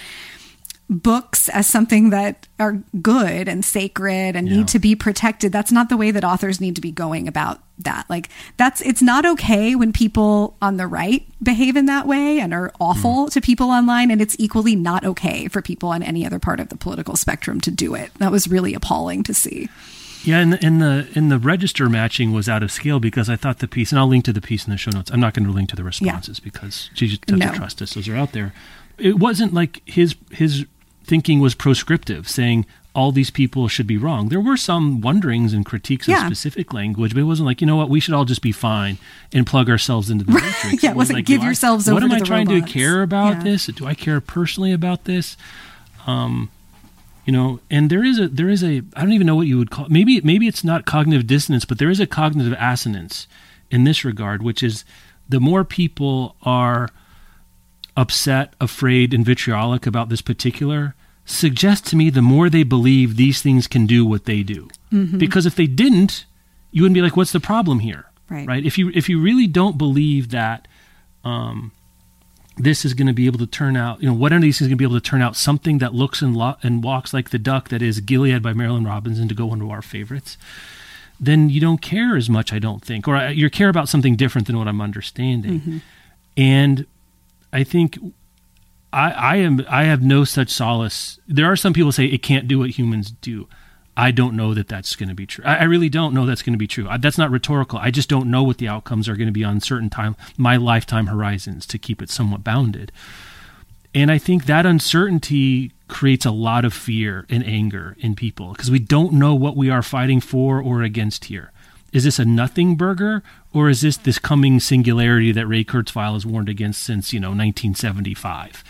books as something that are good and sacred and Yeah. need to be protected that's not the way that authors need to be going about that like that's it's not okay when people on the right behave in that way and are awful mm. to people online and it's equally not okay for people on any other part of the political spectrum to do it that was really appalling to see Yeah, and the, in the in the register matching was out of scale because I thought the piece, and I'll link to the piece in the show notes. I'm not going to link to the responses because she just doesn't No. trust us; those are out there. It wasn't like his his thinking was proscriptive, saying all these people should be wrong. There were some wonderings and critiques Yeah. of specific language, but it wasn't like you know what we should all just be fine and plug ourselves into the matrix. (laughs) Yeah, it was wasn't like, give do I- yourselves What am I trying robots. to care about Yeah. this? Do I care personally about this? Um, you know and there is a there is a i don't even know what you would call maybe maybe it's not cognitive dissonance but there is a cognitive assonance in this regard which is the more people are upset afraid and vitriolic about this particular suggests to me the more they believe these things can do what they do. Because if they didn't you wouldn't be like what's the problem here? Right. right? If you if you really don't believe that um this is going to be able to turn out, you know, what are these things going to be able to turn out something that looks and, lo- and walks like the duck that is Gilead by Marilynne Robinson to go one of our favorites, then you don't care as much, I don't think, or uh, you care about something different than what I'm understanding. And I think I, I am I have no such solace. There are some people say it can't do what humans do. I don't know that that's going to be true. I, I really don't know that's going to be true. I, that's not rhetorical. I just don't know what the outcomes are going to be on certain time, my lifetime horizons, to keep it somewhat bounded. And I think that uncertainty creates a lot of fear and anger in people because we don't know what we are fighting for or against here. Is this a nothing burger or is this this coming singularity that Ray Kurzweil has warned against since, you know, 1975?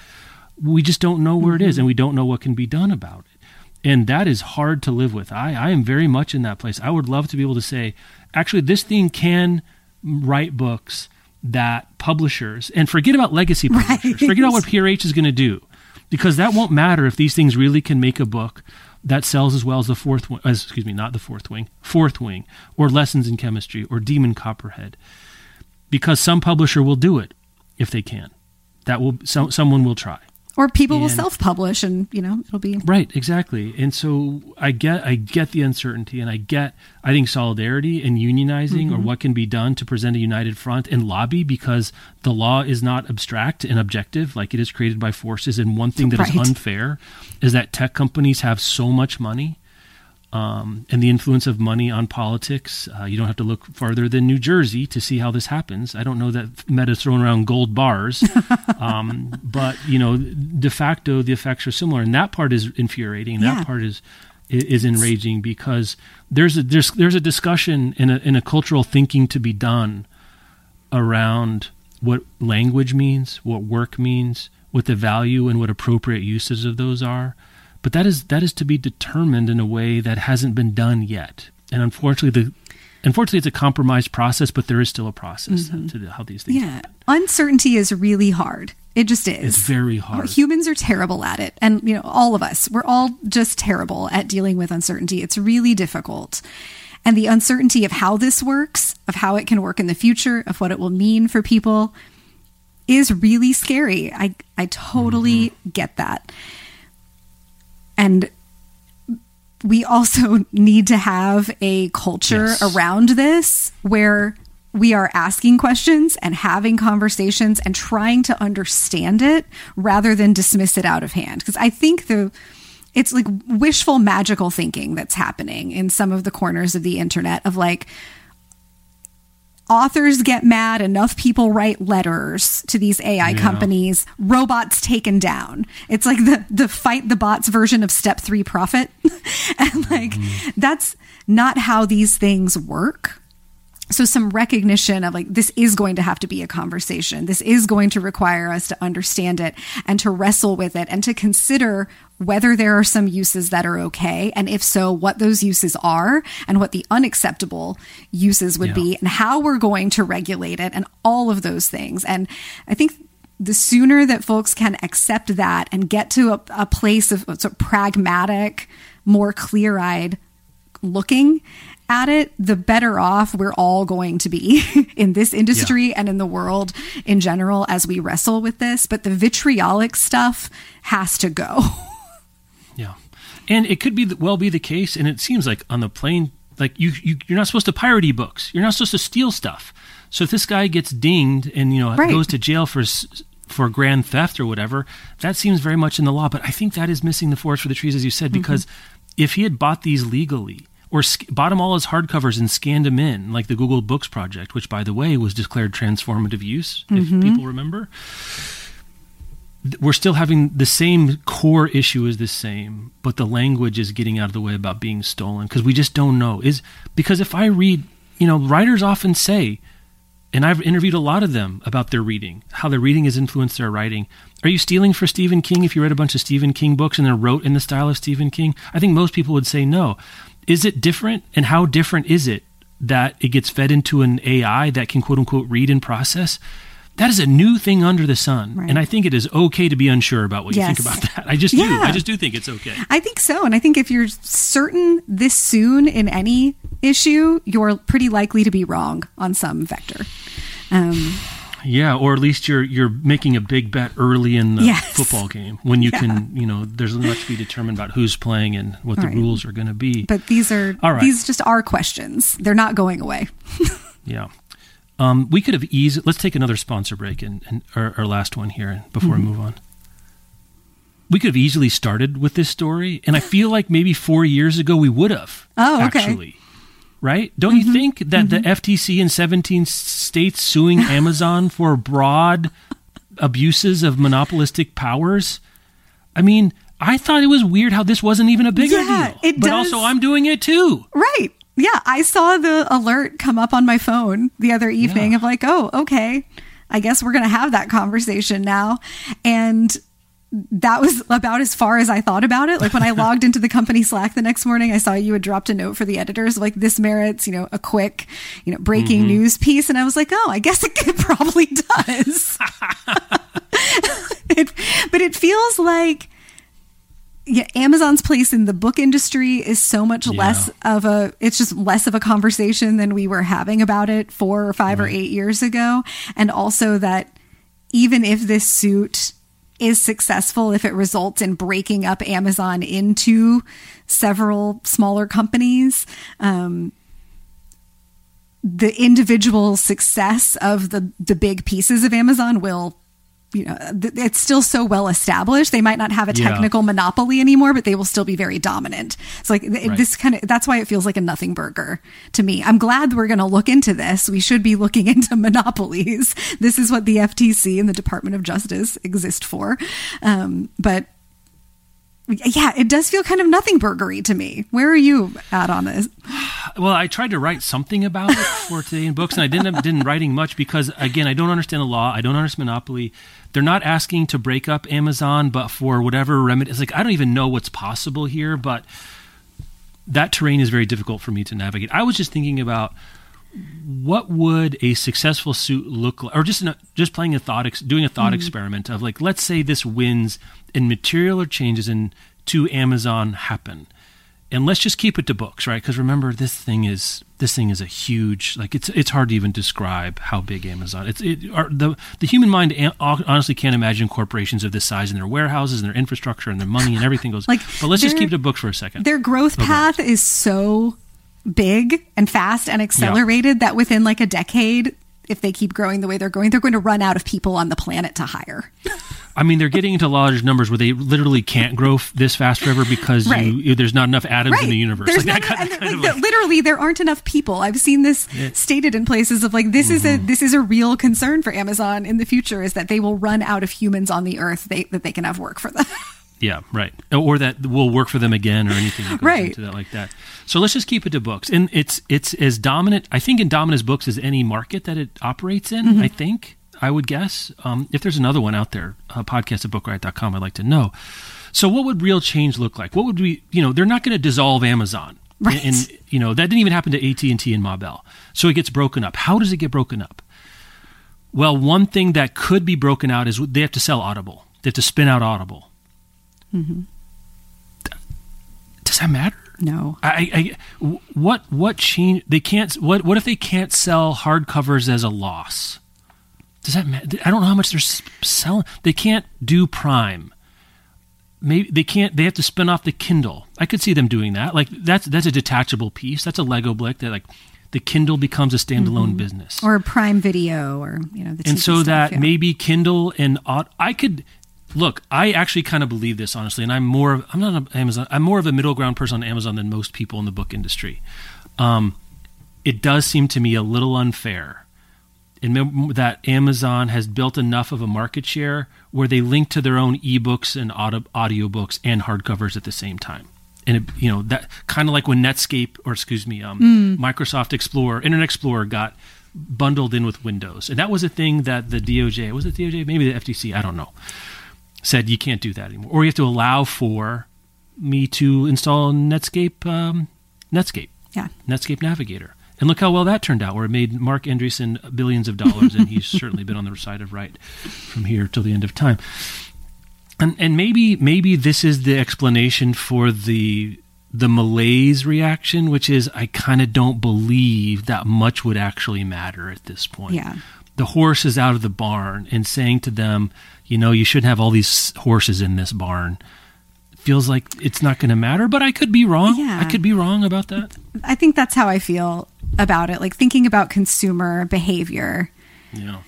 We just don't know where it is and we don't know what can be done about it. And that is hard to live with. I, I am very much in that place. I would love to be able to say, actually, this thing can write books that publishers, and forget about legacy publishers, forget about what PRH is going to do, because that won't matter if these things really can make a book that sells as well as the fourth wing, excuse me, not the fourth wing, fourth wing, or Lessons in Chemistry, or Demon Copperhead, because some publisher will do it if they can. That will, so, someone will try. Or people will self-publish and you know it'll be Right, exactly. And so I get I get the uncertainty and I get I think solidarity and unionizing or mm-hmm. what can be done to present a united front and lobby because the law is not abstract and objective like it is created by forces and one thing that is Right. unfair is that tech companies have so much money um, and the influence of money on politics. Uh, you don't have to look farther than New Jersey to see how this happens. I don't know that Meta's throwing around gold bars, (laughs) um, but you know, de facto the effects are similar, and that part is infuriating. Yeah. That part is is, is enraging because there's a there's there's a discussion in a in a cultural thinking to be done around what language means, what work means, what the value and what appropriate uses of those are. But that is that is to be determined in a way that hasn't been done yet. And unfortunately, the unfortunately it's a compromised process, but there is still a process mm-hmm. to the, how these things. yeah. uncertainty is really hard. It just is. It's very hard. humans are terrible at it. And you know all of us we're all just terrible at dealing with uncertainty. It's really difficult. And the uncertainty of how this works of how it can work in the future of what it will mean for people is really scary. I i totally mm-hmm. get that and we also (laughs) need to have a culture Yes. around this where we are asking questions and having conversations and trying to understand it rather than dismiss it out of hand because i think the it's like wishful magical thinking that's happening in some of the corners of the internet of like authors get mad enough people write letters to these ai Yeah. companies robots taken down. It's like the the fight the bots version of step 3 profit. (laughs) And like mm-hmm. that's not how these things work. So some recognition of like this is going to have to be a conversation. This is going to require us to understand it and to wrestle with it and to consider whether there are some uses that are okay and if so what those uses are and what the unacceptable uses would Yeah. be and how we're going to regulate it and all of those things and i think the sooner that folks can accept that and get to a, a place of sort of pragmatic more clear-eyed looking at it, the better off we're all going to be (laughs) in this industry and in the world in general as we wrestle with this. But the vitriolic stuff has to go. (laughs) And it could be well be the case, and it seems like on the plane, like you, you you're not supposed to pirate books. You're not supposed to steal stuff. So if this guy gets dinged and you know Right. goes to jail for for grand theft or whatever, that seems very much in the law. But I think that is missing the forest for the trees, as you said, mm-hmm. because if he had bought these legally. Or sc- bought them all as hardcovers and scanned them in, like the Google Books project, which, by the way, was declared transformative use, if mm-hmm. people remember we're still having the same core issue is the same, but the language is getting out of the way about being stolen because we just don't know. Is because if I read, you know, writers often say, and I've interviewed a lot of them about their reading, how their reading has influenced their writing. Are you stealing for Stephen King if you read a bunch of Stephen King books and they're wrote in the style of Stephen King? I think most people would say no. Is it different? And how different is it that it gets fed into an AI that can quote unquote read and process? That is a new thing under the sun. Right. And I think it is okay to be unsure about what you think about that. I just do. I just do think it's okay. I think so. And I think if you're certain this soon in any issue, you're pretty likely to be wrong on some vector. Um, Yeah, or at least you're you're making a big bet early in the Yes. football game when you Yeah. can, you know, there's not much to be determined about who's playing and what the Right. rules are going to be. but these are All right. these just are questions. They're not going away. (laughs) Yeah. Um, we could have eased. Let's take another sponsor break and, and our, our last one here before Mm-hmm. we move on. We could have easily started with this story, and I feel like maybe four years ago we would have. Oh, okay. Actually, right? Don't you think that the FTC in 17 states suing (laughs) Amazon for broad abuses of monopolistic powers? I mean, I thought it was weird how this wasn't even a bigger Yeah, deal. it but does- also, I'm doing it too. Right. Yeah, I saw the alert come up on my phone the other evening Yeah. of like, oh, okay, I guess we're going to have that conversation now. And that was about as far as I thought about it. Like when I (laughs) logged into the company Slack the next morning, I saw you had dropped a note for the editors like this merits, you know, a quick, you know, breaking Mm-hmm. news piece. And I was like, oh, I guess it, it (laughs) probably does. (laughs) it, but it feels like yeah, Amazon's place in the book industry is so much Yeah. less of a it's just less of a conversation than we were having about it 4 or 5 or 8 years ago and also that even if this suit is successful if it results in breaking up Amazon into several smaller companies. Um, the individual success of the the big pieces of Amazon will you know it's still so well established they might not have a technical yeah. monopoly anymore but they will still be very dominant it's like right. this kind of that's why it feels like a nothing burger to me i'm glad we're going to look into this we should be looking (laughs) into monopolies this is what the ftc and the department of justice exist for um, but yeah, it does feel kind of nothing burgery to me. Where are you at on this? Well, I tried to write something about it for (laughs) today in books, and I didn't didn't writing much because again, I don't understand the law. I don't understand monopoly. They're not asking to break up Amazon, but for whatever remedy, it's like I don't even know what's possible here. But that terrain is very difficult for me to navigate. I was just thinking about what would a successful suit look like or just just playing a thought doing a thought mm-hmm. experiment of like let's say this wins and material or changes in to Amazon happen and let's just keep it to books right because remember this thing is this thing is a huge like it's it's hard to even describe how big Amazon it's it are, the the human mind honestly can't imagine corporations of this size and their warehouses and their infrastructure and their money and everything goes (laughs) like but let's just keep it to books for a second their growth okay. path is so big and fast and accelerated yeah. that within like a decade, if they keep growing the way they're going, they're going to run out of people on the planet to hire. (laughs) I mean, they're getting into large numbers where they literally can't grow f- this fast forever because right. you, there's not enough atoms right. in the universe. There's like not, kind, kind like, literally, there aren't enough people. I've seen this yeah. stated in places of like this mm-hmm. is a mm-hmm. this is a real concern for Amazon in the future is that they will run out of humans on the earth they, that they can have work for them. (laughs) Yeah, right. Or that will work for them again, or anything that goes right. into that like that. So let's just keep it to books, and it's it's as dominant. I think in dominant as books as any market that it operates in. Mm-hmm. I think I would guess. Um, if there's another one out there, uh, podcast at bookriot.com, I'd like to know. So what would real change look like? What would we? You know, they're not going to dissolve Amazon. Right. And, and you know that didn't even happen to AT and T and Ma Bell. So it gets broken up. How does it get broken up? Well, one thing that could be broken out is they have to sell Audible. They have to spin out Audible Mm-hmm. Does that matter? No. I, I, what what change? They can't. What what if they can't sell hardcovers as a loss? Does that matter? I don't know how much they're selling. They can't do Prime. Maybe they can't. They have to spin off the Kindle. I could see them doing that. Like that's that's a detachable piece. That's a Lego brick that like the Kindle becomes a standalone mm-hmm. business or a Prime Video or you know. and so stuff, that yeah. maybe Kindle and I could look, I actually kind of believe this honestly, and I'm more of I'm not an Amazon. I'm more of a middle ground person on Amazon than most people in the book industry. Um, it does seem to me a little unfair in that Amazon has built enough of a market share where they link to their own ebooks and audio audiobooks and hardcovers at the same time. And it, you know that kind of like when Netscape or excuse me, um, mm. Microsoft Explorer, Internet Explorer got bundled in with Windows, and that was a thing that the DOJ was it DOJ maybe the FTC I don't know said you can't do that anymore, or you have to allow for me to install Netscape, um, Netscape, yeah, Netscape Navigator. And look how well that turned out, where it made Marc Andreessen billions of dollars, and he's (laughs) certainly been on the side of right from here till the end of time. And and maybe maybe this is the explanation for the the malaise reaction, which is I kind of don't believe that much would actually matter at this point. Yeah. The horse is out of the barn and saying to them, you know, you shouldn't have all these horses in this barn. Feels like it's not going to matter, but I could be wrong. Yeah. I could be wrong about that. I think that's how I feel about it. Like thinking about consumer behavior. Yeah.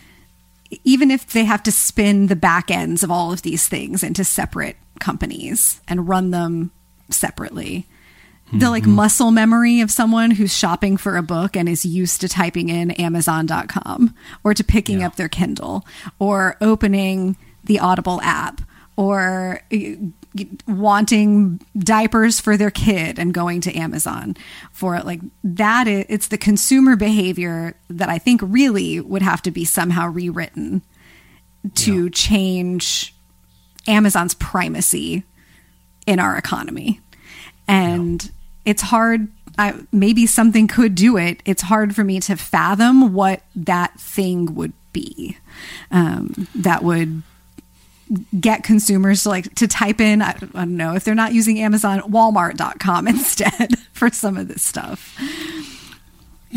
Even if they have to spin the back ends of all of these things into separate companies and run them separately, the like mm-hmm. muscle memory of someone who's shopping for a book and is used to typing in amazon.com or to picking yeah. up their kindle or opening the audible app or uh, wanting diapers for their kid and going to amazon for it like that is, it's the consumer behavior that i think really would have to be somehow rewritten to yeah. change amazon's primacy in our economy and it's hard. I, maybe something could do it. It's hard for me to fathom what that thing would be um, that would get consumers to like to type in I, I, don't know if they're not using amazon walmart.com (laughs) instead for some of this stuff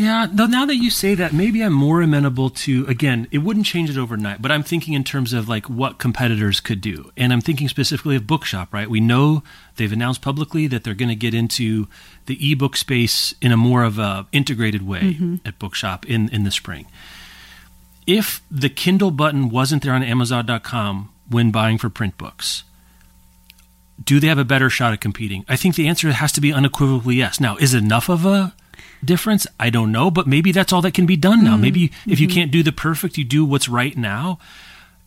Yeah, though now that you say that, maybe I'm more amenable to again, it wouldn't change it overnight, but I'm thinking in terms of like what competitors could do. And I'm thinking specifically of Bookshop, right? We know they've announced publicly that they're going to get into the ebook space in a more of a integrated way mm-hmm. at Bookshop in in the spring. If the Kindle button wasn't there on amazon.com when buying for print books, do they have a better shot at competing? I think the answer has to be unequivocally yes. Now, is enough of a difference? I don't know, but maybe that's all that can be done now. Mm-hmm. Maybe if mm-hmm. you can't do the perfect, you do what's right now.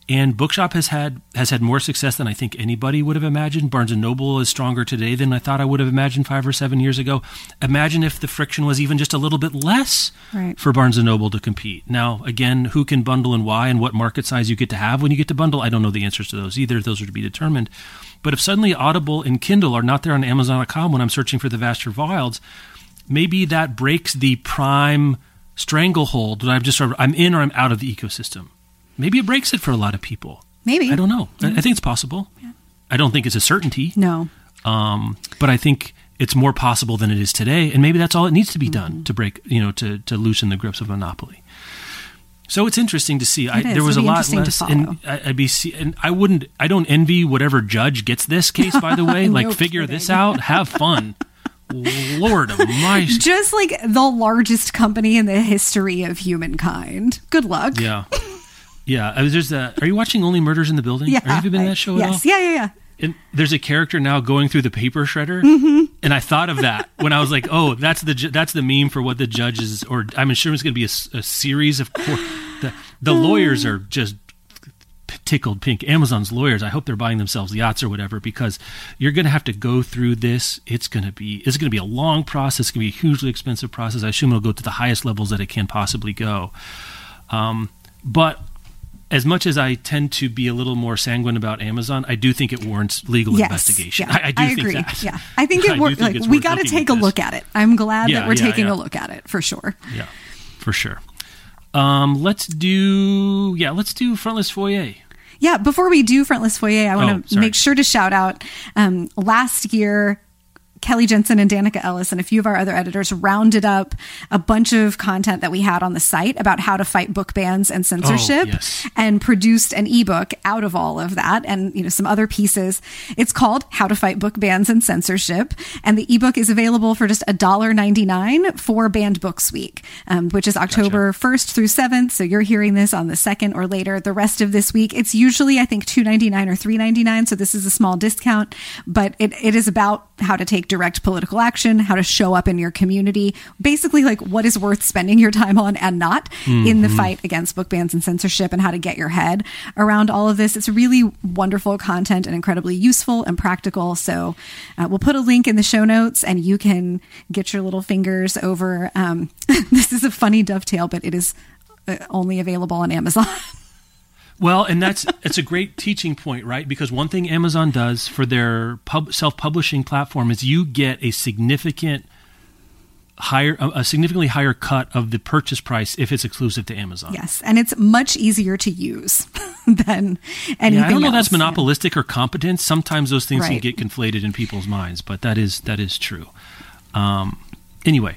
And Bookshop has had has had more success than I think anybody would have imagined. Barnes and Noble is stronger today than I thought I would have imagined five or seven years ago. Imagine if the friction was even just a little bit less right. for Barnes and Noble to compete. Now, again, who can bundle and why, and what market size you get to have when you get to bundle, I don't know the answers to those either. Those are to be determined. But if suddenly Audible and Kindle are not there on Amazon.com when I'm searching for the Vaster Wilds, maybe that breaks the prime stranglehold that I've just sort of, I'm in or I'm out of the ecosystem. Maybe it breaks it for a lot of people. Maybe. I don't know. I, I think it's possible. Yeah. I don't think it's a certainty. No. Um, but I think it's more possible than it is today, and maybe that's all it needs to be done mm-hmm. to break, you know, to to loosen the grips of monopoly. So it's interesting to see. I, there was a lot less, and I, would be, see, and I wouldn't, I don't envy whatever judge gets this case. By the (laughs) way, like figure kidding. this out, have fun. Lord of my (laughs) Just like the largest company in the history of humankind. Good luck. Yeah. (laughs) Yeah. I was there's a, are you watching Only Murders in the Building? Yeah. Have you been in that show at all? yes. Yeah, yeah, yeah. And there's a character now going through the paper shredder, mm-hmm. and I thought of that when I was like, "Oh, that's the that's the meme for what the judges." Or I'm sure it's going to be a, a, series of court. The, the lawyers are just tickled pink. Amazon's lawyers, I hope they're buying themselves yachts or whatever because you're going to have to go through this. It's going to be it's going to be a long process. It's going to be a hugely expensive process. I assume it'll go to the highest levels that it can possibly go. Um, but as much as I tend to be a little more sanguine about Amazon, I do think it warrants legal yes, investigation. Yeah, I, I do I think agree. that. Yeah, I think (laughs) it works. Like, we got to take a look at it. I'm glad yeah, that we're yeah, taking a look at it for sure. Yeah, for sure. Um, let's do yeah, let's do frontlist foyer. Yeah, before we do Frontlist foyer, I want to oh, make sure to shout out um, last year Kelly Jensen and Danika Ellis and a few of our other editors rounded up a bunch of content that we had on the site about how to fight book bans and censorship oh, yes. and produced an ebook out of all of that and you know some other pieces. It's called How to Fight Book Bans and Censorship and the ebook is available for just $1.99 for Banned Books Week, um, which is October gotcha. 1st through 7th. So you're hearing this on the 2nd or later. The rest of this week, it's usually I think $2.99 or $3.99. So this is a small discount, but it, it is about how to take direct political action, how to show up in your community, basically like what is worth spending your time on and not mm-hmm. in the mm-hmm. fight against book bans and censorship and how to get your head around all of this. It's really wonderful content and incredibly useful and practical. So uh, we'll put a link in the show notes and you can get your little fingers over. Um, (laughs) this is a funny dovetail, but it is uh, only available on Amazon. (laughs) Well, and that's it's a great teaching point, right? Because one thing Amazon does for their pub, self-publishing platform is you get a significant higher a significantly higher cut of the purchase price if it's exclusive to Amazon. Yes, and it's much easier to use (laughs) than anything. Yeah, I don't know else. that's monopolistic yeah. or competence. Sometimes those things right. can get conflated in people's minds, but that is that is true. Um, anyway,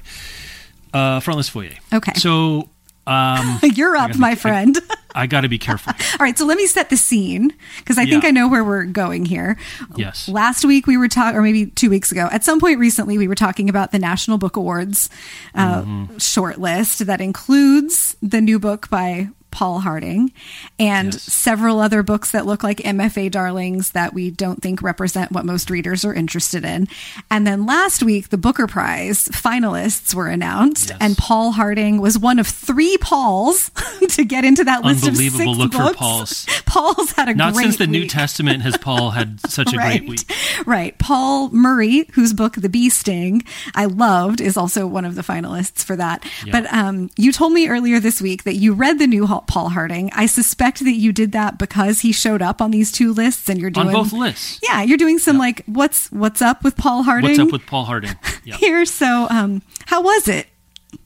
uh, frontlist foyer. Okay. So um, (laughs) You're up, my friend. (laughs) I, got to be careful. (laughs) All right, so let me set the scene because I think. I know where we're going here. Yes. Last week we were talking, or maybe two weeks ago, at some point recently, we were talking about the National Book Awards uh, mm-hmm. short list that includes the new book by Paul Harding, and yes. several other books that look like MFA darlings that we don't think represent what most readers are interested in. And then last week, the Booker Prize finalists were announced, yes. and Paul Harding was one of three Pauls (laughs) to get into that list of six look books. for Paul's. (laughs) Paul's had a not since the week. New Testament has Paul had (laughs) such a right. great week. Right, Paul Murray, whose book The Bee Sting I loved, is also one of the finalists for that. Yeah. But um, you told me earlier this week that you read the new Paul Harding. I suspect that you did that because he showed up on these two lists, and you're doing on both lists. Yeah, you're doing some like what's what's up with Paul Harding. What's up with Paul Harding? (laughs) Here, so um, how was it?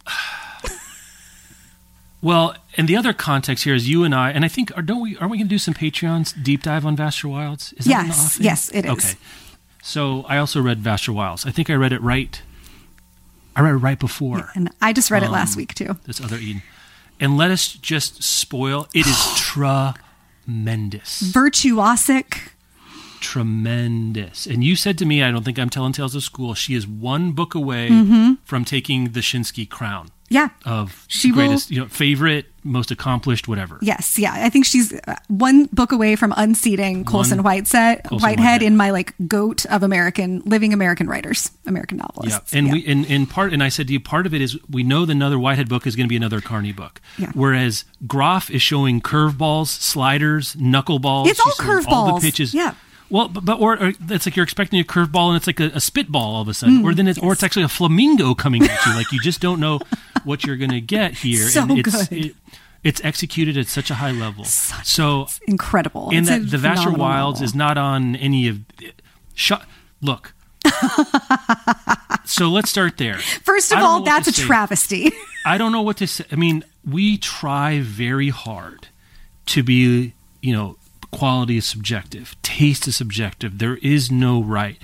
(sighs) well, and the other context here is you and I, and I think are, don't we aren't we going to do some Patreons deep dive on Vaster Wilds? Is yes, yes, it is. Okay, so I also read Vaster Wilds. I think I read it right I read it right before And I just read it Um, last week too. this other Eden. And let us just spoil. It is (gasps) tremendous, Virtuosic. tremendous. And you said to me, I don't think I'm telling tales of school. She is one book away Mm-hmm. from taking the Schinsky crown Yeah. of She will- greatest, you know, favorite, most accomplished, whatever. Yes, yeah. I think she's uh, one book away from unseating Colson One- Whitehead, Colson Whitehead Whitehead. in my like goat of American living American writers, American novelists. Yeah, and we and, and part and I said to you, part of it is we know that another Whitehead book is going to be another Carney book. Yeah. Whereas Groff is showing curveballs, sliders, knuckleballs. It's all showing All the pitches. Yeah. Well, but, but or, or it's like you're expecting a curveball and it's like a, a spitball all of a sudden, or hmm. then it's or it's actually a flamingo coming at you. Like you just don't know what you're going to get here. (laughs) So and it's, good. It, it's executed at such a high level. so incredible. and It's that the Vaster phenomenal Wilds novel. is not on any of. Shut. Look. (laughs) so let's start there. First of all, that's a say. travesty. (laughs) I don't know what to say. I mean, we try very hard to be, you know, quality is subjective, taste is subjective. There is no right.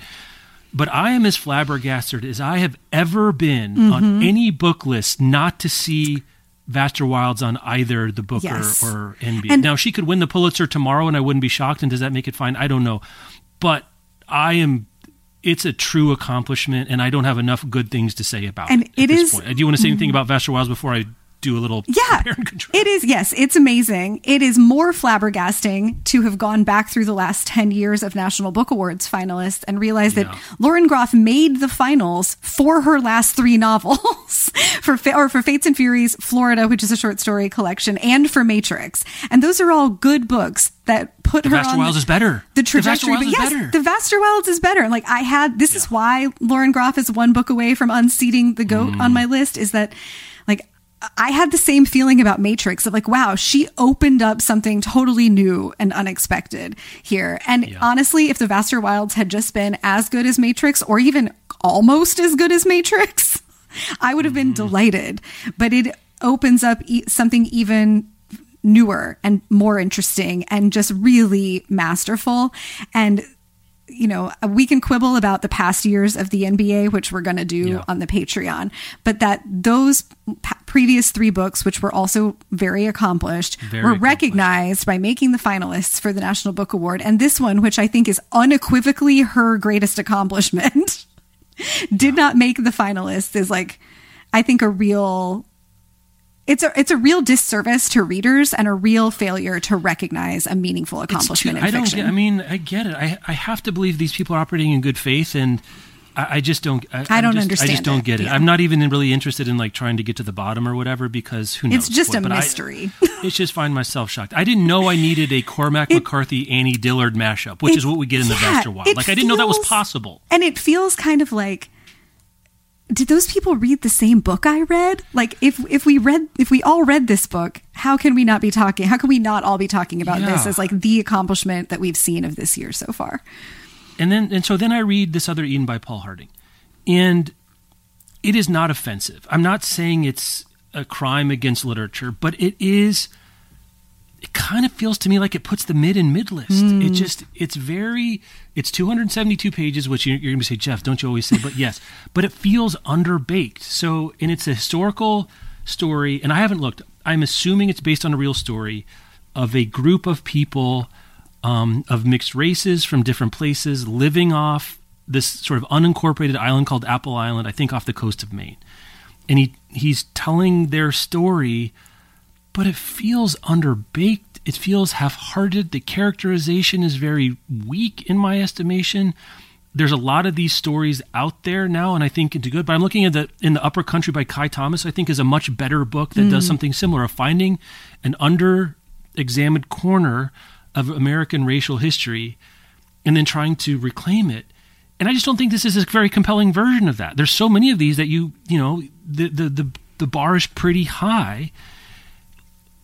But I am as flabbergasted as I have ever been Mm-hmm. on any book list not to see Vaster Wilds on either the Booker Yes. or NBA. And- now she could win the Pulitzer tomorrow and I wouldn't be shocked. And does that make it fine? I don't know. But I am it's a true accomplishment and I don't have enough good things to say about And it. it at this is- point. Do you want to say anything about Vaster Wilds before I do a little Yeah, and it is. Yes, it's amazing. It is more flabbergasting to have gone back through the last 10 years of National Book Awards finalists and realize Yeah. that Lauren Groff made the finals for her last three novels (laughs) for or for Fates and Furies, Florida, which is a short story collection, and for Matrix. And those are all good books that put The her Vaster on Wilds the, is better. the The trajectory. Wilds but is yes, better. the Vaster Wilds is better. Like I had, this is why Lauren Groff is one book away from unseating the goat Mm. on my list. Is that I had the same feeling about Matrix of like, wow, she opened up something totally new and unexpected here. And Yeah. honestly, if the Vaster Wilds had just been as good as Matrix, or even almost as good as Matrix, (laughs) I would have been Mm-hmm. delighted. But it opens up e- something even newer and more interesting and just really masterful and you know we can quibble about the past years of the NBA which we're going to do Yeah. on the Patreon but that those pa- previous 3 books which were also very accomplished Very were accomplished. recognized by making the finalists for the National Book Award and this one which I think is unequivocally her greatest accomplishment (laughs) did not make the finalists is like I think a real it's a it's a real disservice to readers and a real failure to recognize a meaningful It's too- accomplishment in I don't get, I mean, I get it. I I have to believe these people are operating in good faith and I, I just don't. I, I don't just, I just don't it, get it. yeah. I'm not even really interested in like trying to get to the bottom or whatever because who knows? It's just what, a but I- mystery. (laughs) it's just find myself shocked. I didn't know I needed a Cormac McCarthy Annie Dillard mashup, which It- is what we get in the yeah, Vaster Wild. it Like I didn't know that was possible. And it feels kind of like did those people read the same book I read? Like if if we read if we all read this book, how can we not be talking? How can we not all be talking about this as like the accomplishment that we've seen of this year so far? And then and so then I read this other Eden by Paul Harding. And it is not offensive. I'm not saying it's a crime against literature, but it is it kind of feels to me like it puts the mid in mid list. It just it's very it's 272 pages, which you're, you're going to say, Jeff, don't you always say? But yes, (laughs) but it feels underbaked. So, and it's a historical story, and I haven't looked. I'm assuming it's based on a real story of a group of people um, of mixed races from different places living off this sort of unincorporated island called Apple Island, I think off the coast of Maine. And he he's telling their story but it feels underbaked. It feels half-hearted. The characterization is very weak in my estimation. There's a lot of these stories out there now, and I think into good. But I'm looking at the in the Upper Country by Kai Thomas. I think is a much better book that does mm. something similar of finding an under-examined corner of American racial history, and then trying to reclaim it. And I just don't think this is a very compelling version of that. There's so many of these that you you know the the the, the bar is pretty high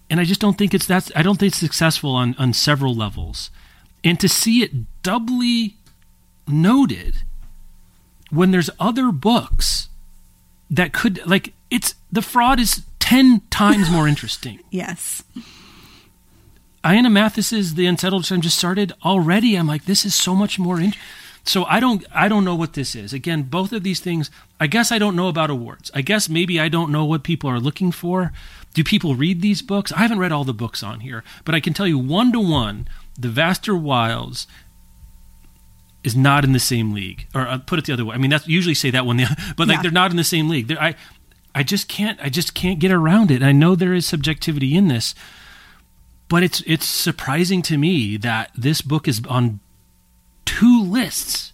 and I just don't think it's that's I don't think it's successful on on several levels. And to see it doubly noted when there's other books that could like it's the fraud is 10 times more interesting. (laughs) Yes. Ayana Mathis's The Unsettled Time just started already. I'm like, this is so much more. In- So I don't I don't know what this is. Again, both of these things, I guess I don't know about awards. I guess maybe I don't know what people are looking for. Do people read these books? I haven't read all the books on here, but I can tell you one to one, The Vaster Wilds is not in the same league. Or uh, put it the other way. I mean, that's usually say that they (laughs) but like Yeah. they're not in the same league. They're, I I just can't I just can't get around it. I know there is subjectivity in this, but it's it's surprising to me that this book is on two lists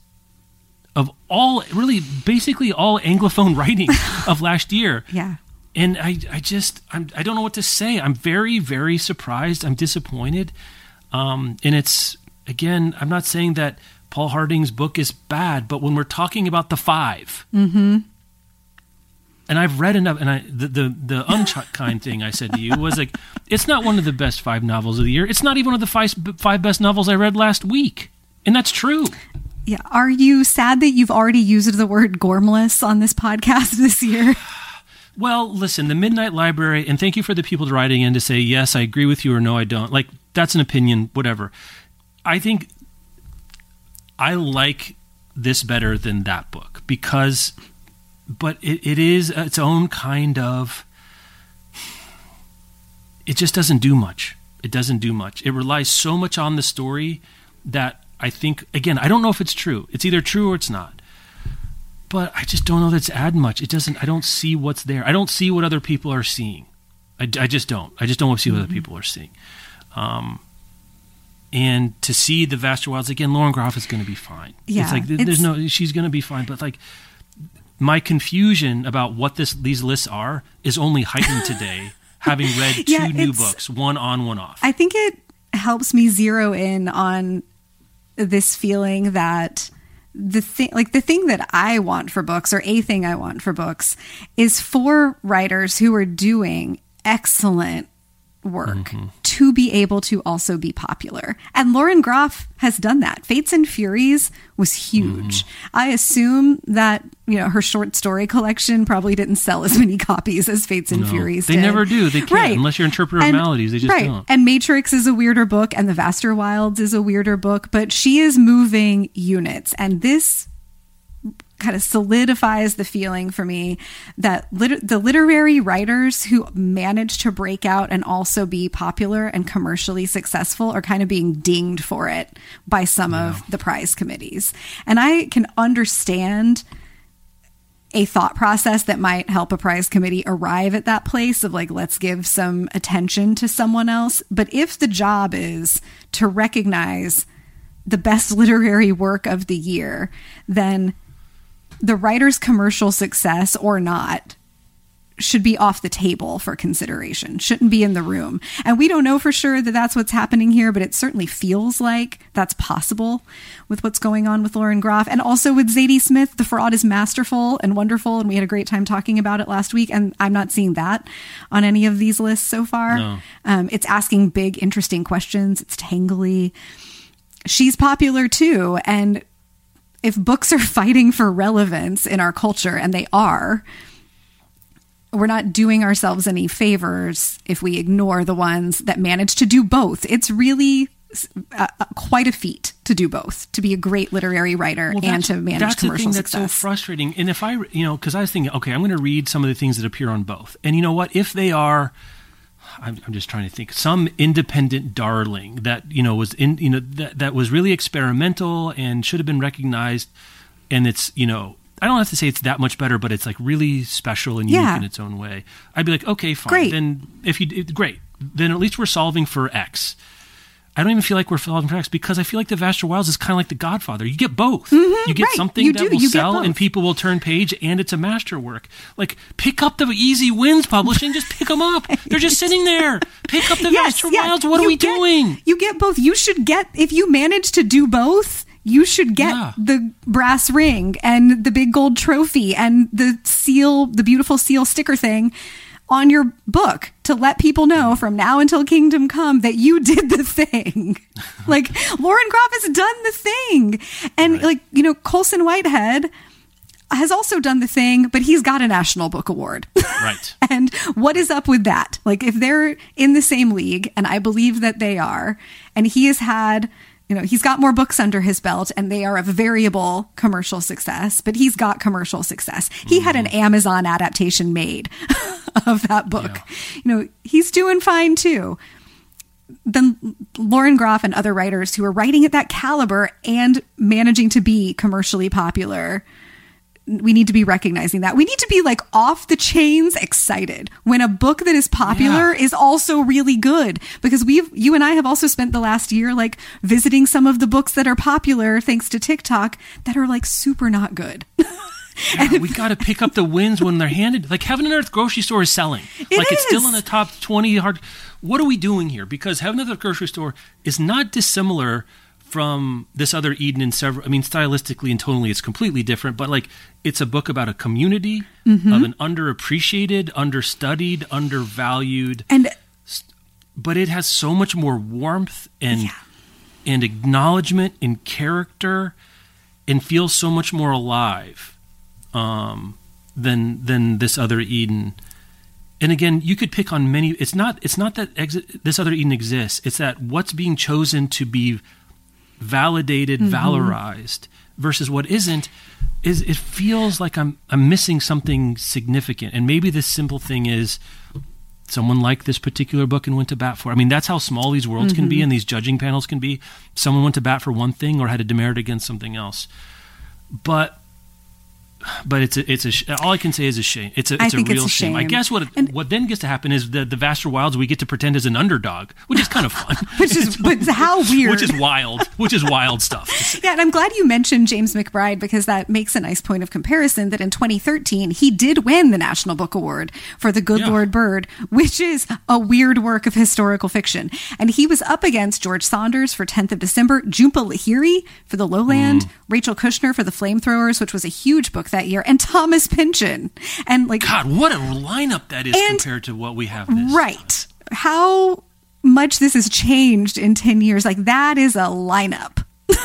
of all really basically all anglophone (laughs) writing of last year. Yeah. and i i just I'm, i don't know what to say. I'm very very surprised. I'm disappointed. Um and it's again i'm not saying that paul harding's book is bad but when we're talking about the 5 mm-hmm. and i've read enough and i the the, the (laughs) unkind thing i said to you was like it's not one of the best five novels of the year. It's not even one of the five, five best novels i read last week and that's true Yeah. Are you sad that you've already used the word gormless on this podcast (laughs) this year? Well, listen, the Midnight Library, and thank you for the people writing in to say, yes, I agree with you or no, I don't. Like, that's an opinion, whatever. I think I like this better than that book because, but it, it is its own kind of, it just doesn't do much. It doesn't do much. It relies so much on the story that I think, again, I don't know if it's true. It's either true or it's not but I just don't know that's add much. It doesn't. I don't see what's there. I don't see what other people are seeing. I, I just don't. I just don't see what Mm-hmm. other people are seeing. Um, and to see the Vaster Wilds again, Lauren Groff is going to be fine. Yeah, it's like th- there's no. She's going to be fine. But like my confusion about what this these lists are is only heightened today, (laughs) having read two Yeah, new books, one on, one off. I think it helps me zero in on this feeling that the thing like the thing that I want for books or a thing I want for books is for writers who are doing excellent work mm-hmm. to be able to also be popular. And Lauren Groff has done that. Fates and Furies was huge. Mm-hmm. I assume that, you know, her short story collection probably didn't sell as (laughs) many copies as Fates and No, Furies they did. never do. They can't, unless you're interpreter of maladies, they just right. don't. And Matrix is a weirder book, and The Vaster Wilds is a weirder book, but she is moving units. And this kind of solidifies the feeling for me that lit- the literary writers who manage to break out and also be popular and commercially successful are kind of being dinged for it by some of the prize committees. And I can understand a thought process that might help a prize committee arrive at that place of like, let's give some attention to someone else. But if the job is to recognize the best literary work of the year, then the writer's commercial success or not should be off the table for consideration, shouldn't be in the room. And we don't know for sure that that's what's happening here, but it certainly feels like that's possible with what's going on with Lauren Groff. And also with Zadie Smith, The Fraud is masterful and wonderful. And we had a great time talking about it last week. And I'm not seeing that on any of these lists so far. No. Um, it's asking big, interesting questions, it's tangly. She's popular too. And if books are (laughs) fighting for relevance in our culture, and they are, we're not doing ourselves any favors if we ignore the ones that manage to do both. It's really uh, quite a feat to do both, to be a great literary writer Well, and to manage that's the commercial thing that's so frustrating. And if I, you know, because I was thinking, okay, I'm going to read some of the things that appear on both, and you know what? If they are, I'm, I'm just trying to think, some independent darling that you know was in, you know, that that was really experimental and should have been recognized, and it's, you know. I don't have to say it's that much better, but it's like really special and unique Yeah. in its own way. I'd be like, okay, fine. Great. Then if you great, then at least we're solving for X. I don't even feel like we're for X because I feel like the Vaster Wilds is kind of like the Godfather. You get both. you get Mm-hmm. right. something You that do. will You sell and people will turn page, and it's a masterwork. Like pick up the Easy Wins publishing, just pick them up. (laughs) They're just sitting there. Pick up the Vaster yeah. Wilds. What are we get- doing? You get both. You should get if you manage to do both. You should get Yeah. the brass ring and the big gold trophy and the seal, the beautiful seal sticker thing on your book to let people know from now until kingdom come that you did the thing. (laughs) like Lauren Groff has done the thing. And like, you know, Colson Whitehead has also done the thing, but he's got a National Book Award. (laughs) Right. (laughs) And what is up with that? Like, if they're in the same league, and I believe that they are, and he has had You know, he's got more books under his belt and they are of variable commercial success, but he's got commercial success. He mm-hmm. had an Amazon adaptation made (laughs) of that book. Yeah. You know, he's doing fine too. Then Lauren Groff and other writers who are writing at that caliber and managing to be commercially popular we need to be recognizing that. We need to be like off the chains excited when a book that is popular yeah. is also really good because we've, you and I have also spent the last year like visiting some of the books that are popular thanks to TikTok that are like super not good. (laughs) Yeah, we got to pick up the wins when they're handed. Like Heaven and Earth grocery store is selling. It like is. it's still in the top 20 hard. What are we doing here? Because Heaven and Earth grocery store is not dissimilar from this other Eden in several. I mean, stylistically and tonally, it's completely different. But like, it's a book about a community mm-hmm. of an underappreciated, understudied, undervalued, and but it has so much more warmth and yeah. and acknowledgement and character, and feels so much more alive um, than than this other Eden. And again, you could pick on many. It's not. It's not that exi- this other Eden exists. It's that what's being chosen to be validated, mm-hmm. valorized versus what isn't is it feels like I'm I'm missing something significant. And maybe this simple thing is someone liked this particular book and went to bat for. I mean, that's how small these worlds mm-hmm. can be mm-hmm. and these judging panels can be. Someone went to bat for one thing or had a demerit against something else. But but it's a, it's a all I can say is a shame. It's a it's a real it's a shame. shame. I guess what what then gets to happen is the the Vaster Wilds we get to pretend as an underdog, which is kind of fun. (laughs) which is but how (laughs) weird. which is wild. Which is wild stuff. yeah, and I'm glad you mentioned James McBride because that makes a nice point of comparison. That in 2013 he did win the National Book Award for The Good yeah. Lord Bird, which is a weird work of historical fiction, and he was up against George Saunders for 10th of December, Jhumpa Lahiri for The Lowland, mm. Rachel Kushner for The Flamethrowers, which was a huge book that year, and Thomas Pynchon. And like God, what a lineup that is and, compared to what we have. This. Right. How much this has changed in 10 years. Like that is a lineup. (laughs)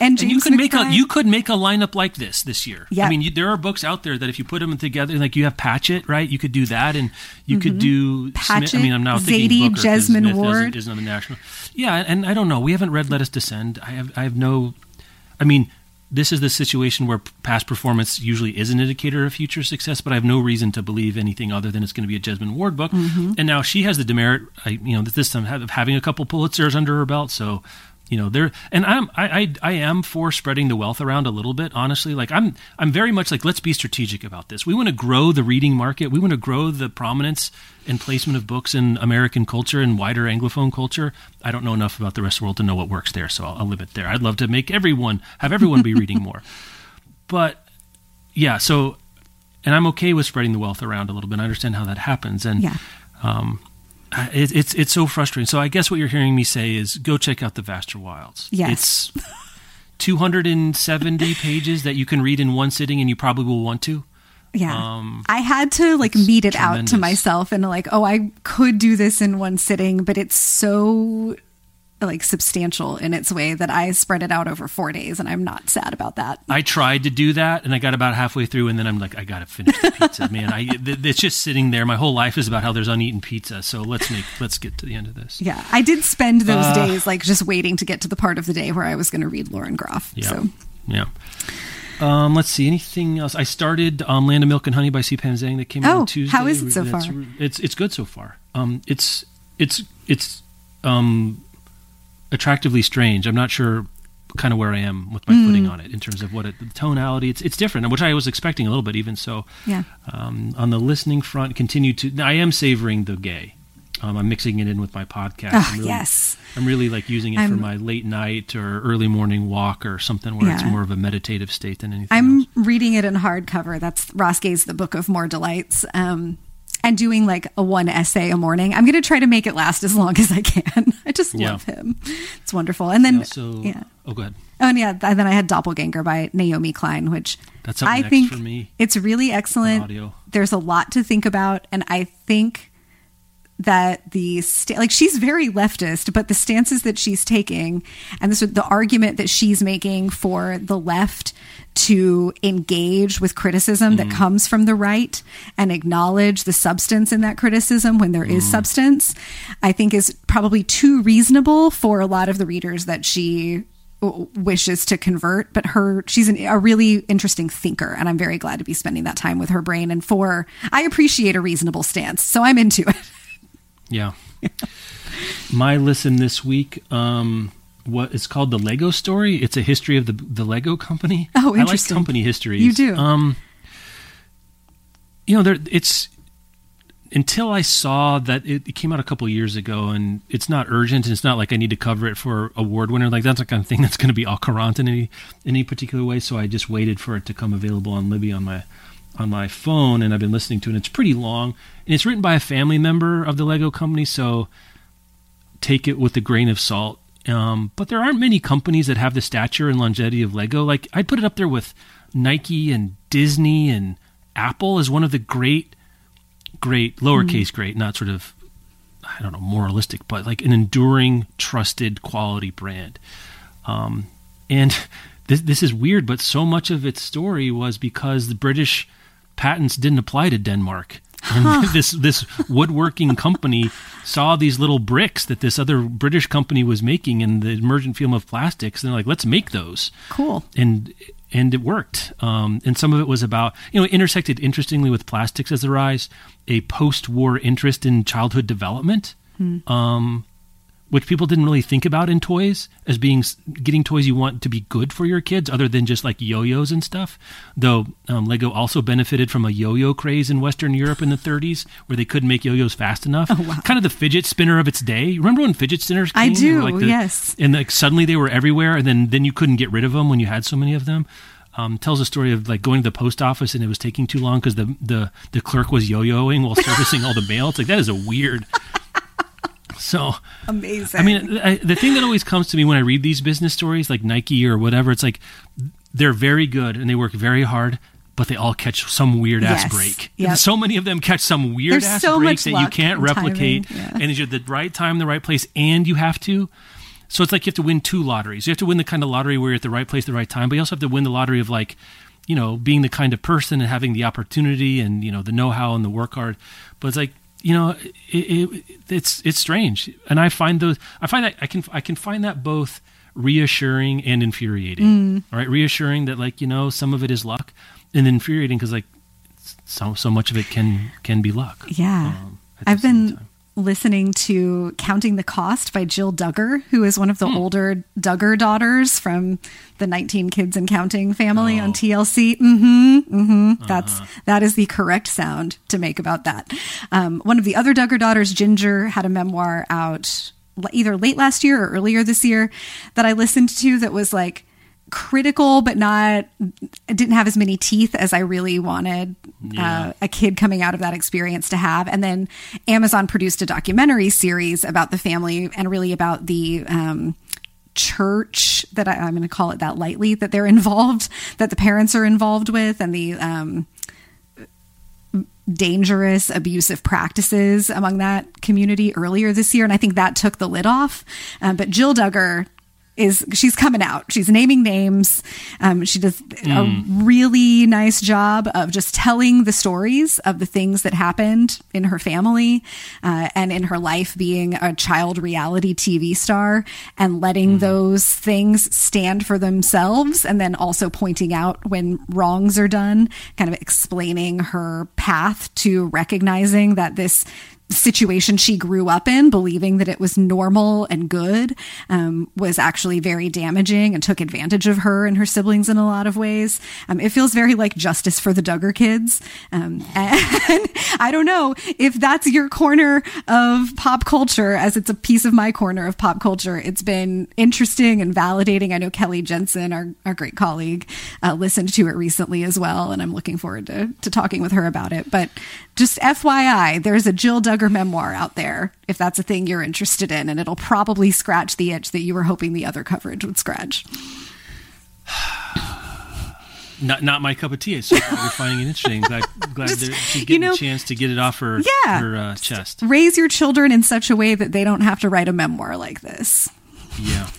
and, and, you could make a you could make a lineup like this this year. Yeah. I mean, you, there are books out there that if you put them together, like you have Patchett, right? You could do that, and you mm-hmm. could do Patchett. Smith. I mean, I'm now Zadie, thinking Booker, Jesmyn Smith Ward isn't on the national. Yeah, and I don't know. We haven't read Let Us Descend. I have I have no. I mean, this is the situation where past performance usually is an indicator of future success, but I have no reason to believe anything other than it's going to be a Jesmyn Ward book. Mm-hmm. And now she has the demerit, I, you know, that this time of having a couple Pulitzers under her belt. So you know there and i'm I, I, I am for spreading the wealth around a little bit honestly. Like i'm i'm very much like let's be strategic about this. We want to grow the reading market. We want to grow the prominence and placement of books in american culture and wider anglophone culture. I don't know enough about the rest of the world to know what works there so i'll, I'll limit there. I'd love to make everyone have everyone be (laughs) reading more. But yeah so and i'm okay with spreading the wealth around a little bit. I understand how that happens. And yeah. um, it, it's it's so frustrating. So I guess what you're hearing me say is go check out the Vaster Wilds. Yes. It's 270 (laughs) pages that you can read in one sitting, and you probably will want to. Yeah. Um, I had to like meet it tremendous. out to myself and like, oh, I could do this in one sitting, but it's so like substantial in its way that I spread it out over four days, and I'm not sad about that. I tried to do that, and I got about halfway through, and then I'm like, I got to finish the pizza, (laughs) man. I it's just sitting there. My whole life is about how there's uneaten pizza. So let's make let's get to the end of this. Yeah, I did spend those uh, days like just waiting to get to the part of the day where I was going to read Lauren Groff. Yeah, so. yeah. Um, let's see anything else. I started um, Land of Milk and Honey by C. Pam Zhang that came out oh, on Tuesday. How is it so That's, far? It's it's good so far. Um, it's it's it's um attractively strange. I'm not sure kind of where I am with my mm. footing on it in terms of what it, the tonality. It's it's different, which I was expecting a little bit. Even so, yeah. Um, on the listening front, continue to. I am savoring the gay. Um, I'm mixing it in with my podcast. Oh, I'm really, yes, I'm really like using it I'm, for my late night or early morning walk or something where yeah. it's more of a meditative state than anything. I'm else. reading it in hardcover. That's Ross Gay's The Book of More Delights. Um, and doing like a one essay a morning. I'm going to try to make it last as long (laughs) as I can. I just yeah. love him. It's wonderful. And then, yeah. Oh, go ahead. Oh, and yeah. And then I had Doppelganger by Naomi Klein, which That's I think it's really excellent. There's a lot to think about. And I think that the sta- like she's very leftist, but the stances that she's taking and this the argument that she's making for the left to engage with criticism that comes from the right and acknowledge the substance in that criticism when there is substance, I think is probably too reasonable for a lot of the readers that she w- wishes to convert. But her she's an, a really interesting thinker and i'm very glad to be spending that time with her brain. And for i appreciate a reasonable stance so i'm into it. Yeah. My listen this week, um, what it's called the Lego story. It's a history of the the Lego company. Oh, I like interesting. company histories. You do. Um, you know, there it's until I saw that it, it came out a couple years ago, and it's not urgent, and it's not like I need to cover it for award winner. Like that's the kind of thing (laughs) that's going to be all current in any any particular way. So I just waited for it to come available on Libby on my on my phone, and I've been listening to it. And it's pretty long, and it's written by a family member of the Lego company, so take it with a grain of salt. Um, but there aren't many companies that have the stature and longevity of Lego. Like I'd put it up there with Nike and Disney and Apple as one of the great, great lowercase great, not sort of I don't know moralistic, but like an enduring, trusted, quality brand. Um, and (laughs) this this is weird, but so much of its story was because the British patents didn't apply to Denmark. And (laughs) this this woodworking company saw these little bricks that this other British company was making in the emergent field of plastics, and they're like, "Let's make those." cool and and it worked. Um, and some of it was about you know intersected interestingly with plastics as a rise, a post-war interest in childhood development, um, which people didn't really think about in toys as being getting toys you want to be good for your kids, other than just like yo-yos and stuff. Though um, Lego also benefited from a yo-yo craze in Western Europe in the 30s, where they couldn't make yo-yos fast enough. Kind of the fidget spinner of its day. Remember when fidget spinners? I came? Were do, the- yes. and like suddenly they were everywhere and then then you couldn't get rid of them when you had so many of them um, tells a story of like going to the post office and it was taking too long because the, the the clerk was yo-yoing while servicing all the mail it's like that is a weird so amazing i mean I, the thing that always comes to me when i read these business stories like nike or whatever it's like they're very good and they work very hard but they all catch some weird ass Yes. break. Yep. So many of them catch some weird There's ass so break that you can't and replicate, timing, yeah. and it's at the right time, the right place, and you have to. So it's like you have to win two lotteries. You have to win the kind of lottery where you're at the right place, at the right time, but you also have to win the lottery of like, you know, being the kind of person and having the opportunity and you know the know-how and the work hard. But it's like you know, it, it, it's it's strange, and I find those. I find that I can I can find that both reassuring and infuriating. All right, reassuring that like you know some of it is luck, and infuriating because like so so much of it can can be luck. Yeah. um, I've been time. Listening to Counting the Cost by Jill Duggar, who is one of the older Duggar daughters from the 19 Kids and Counting family on Oh. TLC. hmm hmm That's that is the correct sound to make about that. Um, one of the other Duggar daughters, Ginger, had a memoir out either late last year or earlier this year that I listened to that was like critical but not didn't have as many teeth as I really wanted Yeah. uh, a kid coming out of that experience to have. And then Amazon produced a documentary series about the family and really about the um, church that I, I'm going to call it that lightly that they're (laughs) involved, that the parents are involved with, and the um, dangerous abusive practices among that community earlier this year and i think that took the lid off um, but jill duggar is she's coming out. She's naming names. Um, she does a really nice job of just telling the stories of the things that happened in her family uh, and in her life being a child reality tv star and letting those things stand for themselves and then also pointing out when wrongs are done kind of explaining her path to recognizing that this situation she grew up in, believing that it was normal and good, um, was actually very damaging and took advantage of her and her siblings in a lot of ways. Um, it feels very like justice for the Duggar kids. Um, (laughs) and I don't know if that's your corner of pop culture, as it's a piece of my corner of pop culture. It's been interesting and validating. I know Kelly Jensen, our, our great colleague, uh, listened to it recently as well, and I'm looking forward to, to talking with her about it. But just FYI, there's a Jill Duggar memoir out there if that's a thing you're interested in, and it'll probably scratch the itch that you were hoping the other coverage would scratch. (sighs) not not my cup of tea. So you're finding it interesting. Glad, (laughs) glad Just, that she's you getting know, a chance to get it off her Yeah. her uh, chest. Raise your children in such a way that they don't have to write a memoir like this. Yeah. (laughs)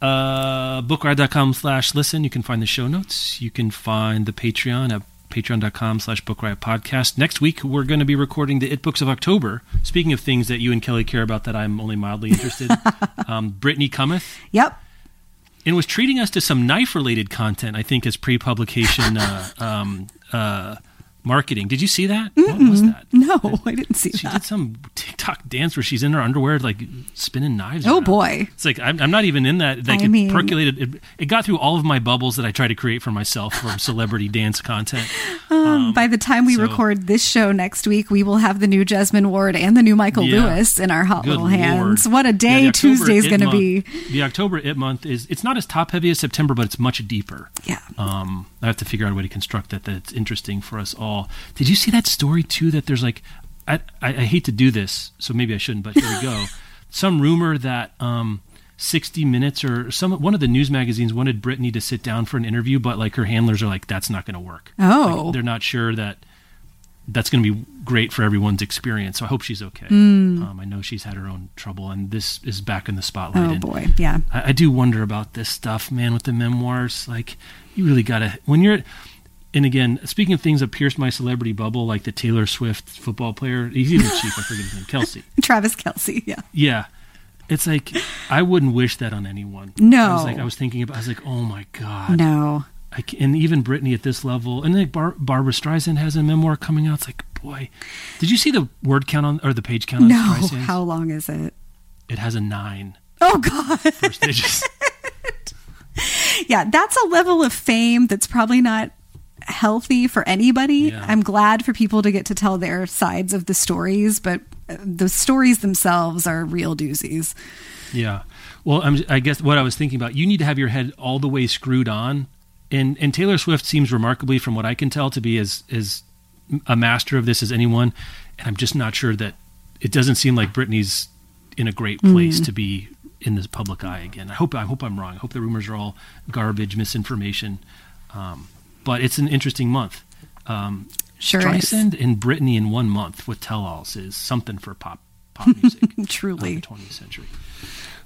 Uh, bookriot.com slash listen. You can find the show notes. You can find the Patreon at patreon.com slash bookriot podcast. Next week, we're going to be recording the It Books of October. Speaking of things that you and Kelly care about that I'm only mildly interested, (laughs) um, Britney cometh Yep. and was treating us to some knife related content, I think, as pre publication uh, um, uh, marketing. Did you see that? What was that? No, I didn't see She that. She did some TikTok dance where she's in her underwear, like spinning knives. Oh around. boy. It's like I'm, I'm not even in that. Like I it mean- percolated. It, it got through all of my bubbles that I try to create for myself from (laughs) celebrity dance content. Um, By the time we so- record this show next week, we will have the new Jesmyn Ward and the new Michael Yeah. Lewis in our hot little Lord. hands. What a day October Tuesday's It going to be. The October It month is it's not as top heavy as September, but it's much deeper. Yeah. Um, I have to figure out a way to construct that that's interesting for us all. Did you see that story too? That there's like, I, I, I hate to do this, so maybe I shouldn't, but here we go. (laughs) Some rumor that um, 60 Minutes or some one of the news magazines wanted Britney to sit down for an interview, but like her handlers are like, that's not going to work. Oh. Like, they're not sure that that's going to be great for everyone's experience. So I hope she's okay. Hmm. Um, I know she's had her own trouble, and this is back in the spotlight. Oh And boy. Yeah. I, I do wonder about this stuff, man, with the memoirs. Like, you really got to, when you're, and again, speaking of things that pierced my celebrity bubble, like the Taylor Swift football player, he's even chief, I forget his name, Kelce. (laughs) Travis Kelce. Yeah. Yeah. It's like, I wouldn't wish that on anyone. No. I was like, I was thinking about, I was like, oh my God. No. I and even Britney at this level, and like Bar- Barbara Streisand has a memoir coming out. It's like, boy, did you see the word count on or the page count on No. Streisand? How long is it? It has a nine. Oh God. First digits. (laughs) yeah, that's a level of fame that's probably not healthy for anybody. Yeah. I'm glad for people to get to tell their sides of the stories, but uh, the stories themselves are real doozies. Yeah. Well, I'm, I guess what I was thinking about, you need to have your head all the way screwed on. And, and Taylor Swift seems remarkably, from what I can tell, to be as, as a master of this as anyone. And I'm just not sure that it doesn't seem like Britney's in a great place to be in the public eye again. I hope I hope I'm wrong. I hope the rumors are all garbage, misinformation. Um, but it's an interesting month. Um, Sure is. Streisand and Britney in one month with tell-alls is something for pop pop music (laughs) Truly. the 20th century.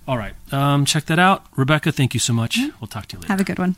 All right, um, check that out, Rebecca. Thank you so much. We'll talk to you later. Have a good one.